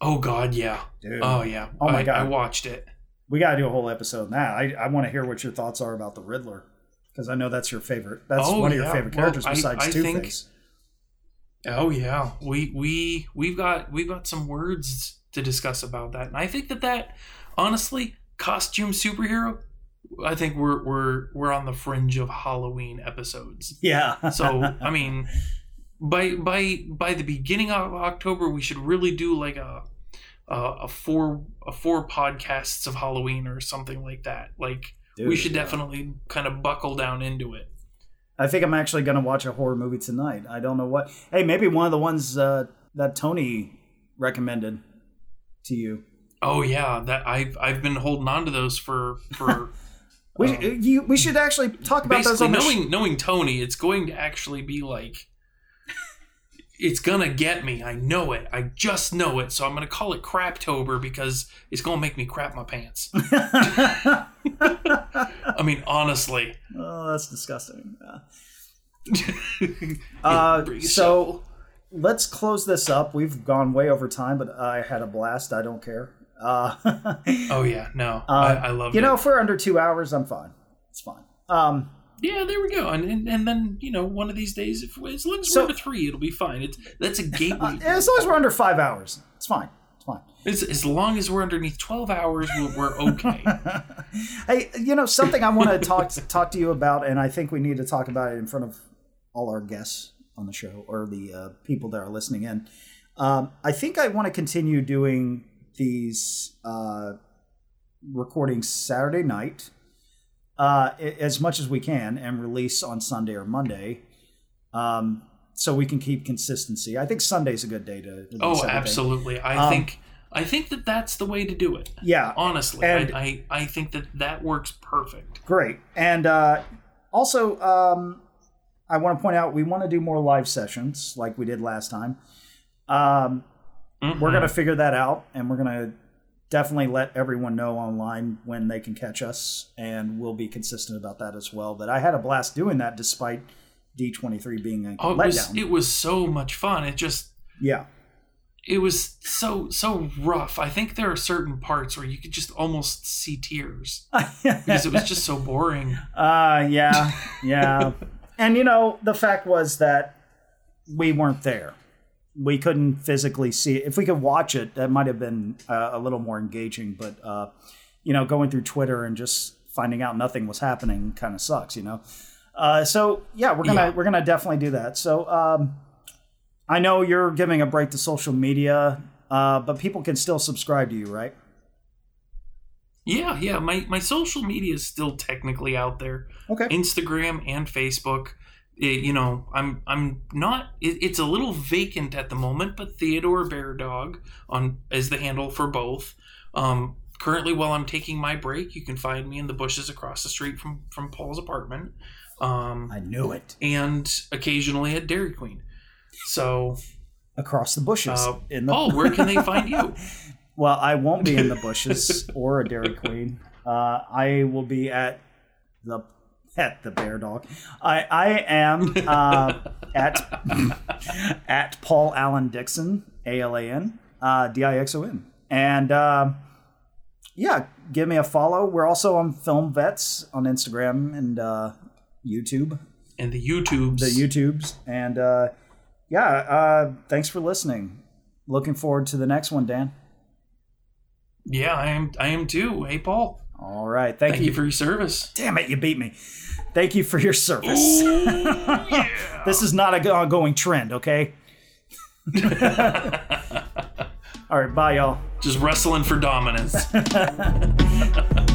Oh God, yeah. Dude. Oh yeah. Oh, my I, God. I watched it. We got to do a whole episode on that. I, I want to hear what your thoughts are about the Riddler because I know that's your favorite. That's Oh, one of your yeah. favorite Well, characters I- besides I Two think- Face. Oh yeah. We we we've got we've got some words to discuss about that, and I think that that honestly costume superhero I think we're we're we're on the fringe of Halloween episodes. Yeah. So I mean, by by by the beginning of October, we should really do like a a, a four a four podcasts of Halloween or something like that. Like we should yeah. definitely kind of buckle down into it. I think I'm actually going to watch a horror movie tonight. I don't know what. Hey, maybe one of the ones uh, that Tony recommended to you. Oh yeah, that I've I've been holding on to those for for (laughs) We, Um, you, we should actually talk about those on the sh- knowing knowing Tony, it's going to actually be like it's gonna get me. I know it. I just know it. So I'm gonna call it Craptober because it's gonna make me crap my pants. (laughs) I mean, honestly. oh, that's disgusting. (laughs) Uh, uh, so let's close this up. We've gone way over time, but I had a blast. I don't care. Uh, (laughs) oh yeah, no, uh, I, I love you it. know, if we're under two hours, I'm fine. It's fine. Um, yeah, there we go. And, and and then you know, one of these days, if as long as So- we're under three, it'll be fine. It's that's a (laughs) gateway. uh, as long as we're under five hours, it's fine. It's fine. as, as long as we're underneath twelve hours, we're, we're okay. (laughs) Hey, you know something I want to talk talk to you about, and I think we need to talk about it in front of all our guests on the show or the uh, people that are listening in. Um, I think I want to continue doing these uh, recordings Saturday night uh, as much as we can, and release on Sunday or Monday, um, so we can keep consistency. I think Sunday's a good day to. Oh, everything. absolutely. I Um, think I think that that's the way to do it. Yeah, Honestly, And- I, I I think that that works perfect. Great. And uh, also, um, I want to point out we want to do more live sessions like we did last time. Um, We're Mhm. going to figure that out, and we're going to definitely let everyone know online when they can catch us, and we'll be consistent about that as well. But I had a blast doing that despite D23 being a Oh, it was it was so much fun. It just yeah. it was so so rough. I think there are certain parts where you could just almost see tears (laughs) because it was just so boring. Uh, yeah, yeah. (laughs) and you know, the fact was that we weren't there. We couldn't physically see it. If we could watch it, that might have been uh, a little more engaging. But uh, you know, going through Twitter and just finding out nothing was happening kind of sucks. You know. Uh, so yeah, we're gonna Yeah. we're gonna definitely do that. So um, I know you're giving a break to social media, uh, but people can still subscribe to you, right? Yeah, yeah. My my social media is still technically out there. Okay. Instagram and Facebook. It- you know, I'm I'm not. It, it's a little vacant at the moment, but Theodore Bear Dog on is the handle for both. Um, currently, while I'm taking my break, you can find me in the bushes across the street from from Paul's apartment, um, I knew it. and occasionally at Dairy Queen. So, Across the bushes uh, in the Paul, where can they find you? (laughs) Well, I won't be in the bushes or a Dairy Queen. Uh, I will be at the at the Bear Dog. I I am uh, (laughs) at at Paul Allen Dixon A L A N uh, D I X O N, and uh, yeah, give me a follow. We're also on Film Vets on Instagram and uh, YouTube, And the YouTubes. the YouTubes, and uh, yeah. Uh, thanks for listening. Looking forward to the next one, Dan. yeah, I am. I am too. Hey, Paul. All right. Thank, Thank you for your service. Damn it, you beat me. Thank you for your service. Ooh, (laughs) yeah. this is not a ongoing trend, okay? (laughs) All right, bye, y'all. Just wrestling for dominance. (laughs)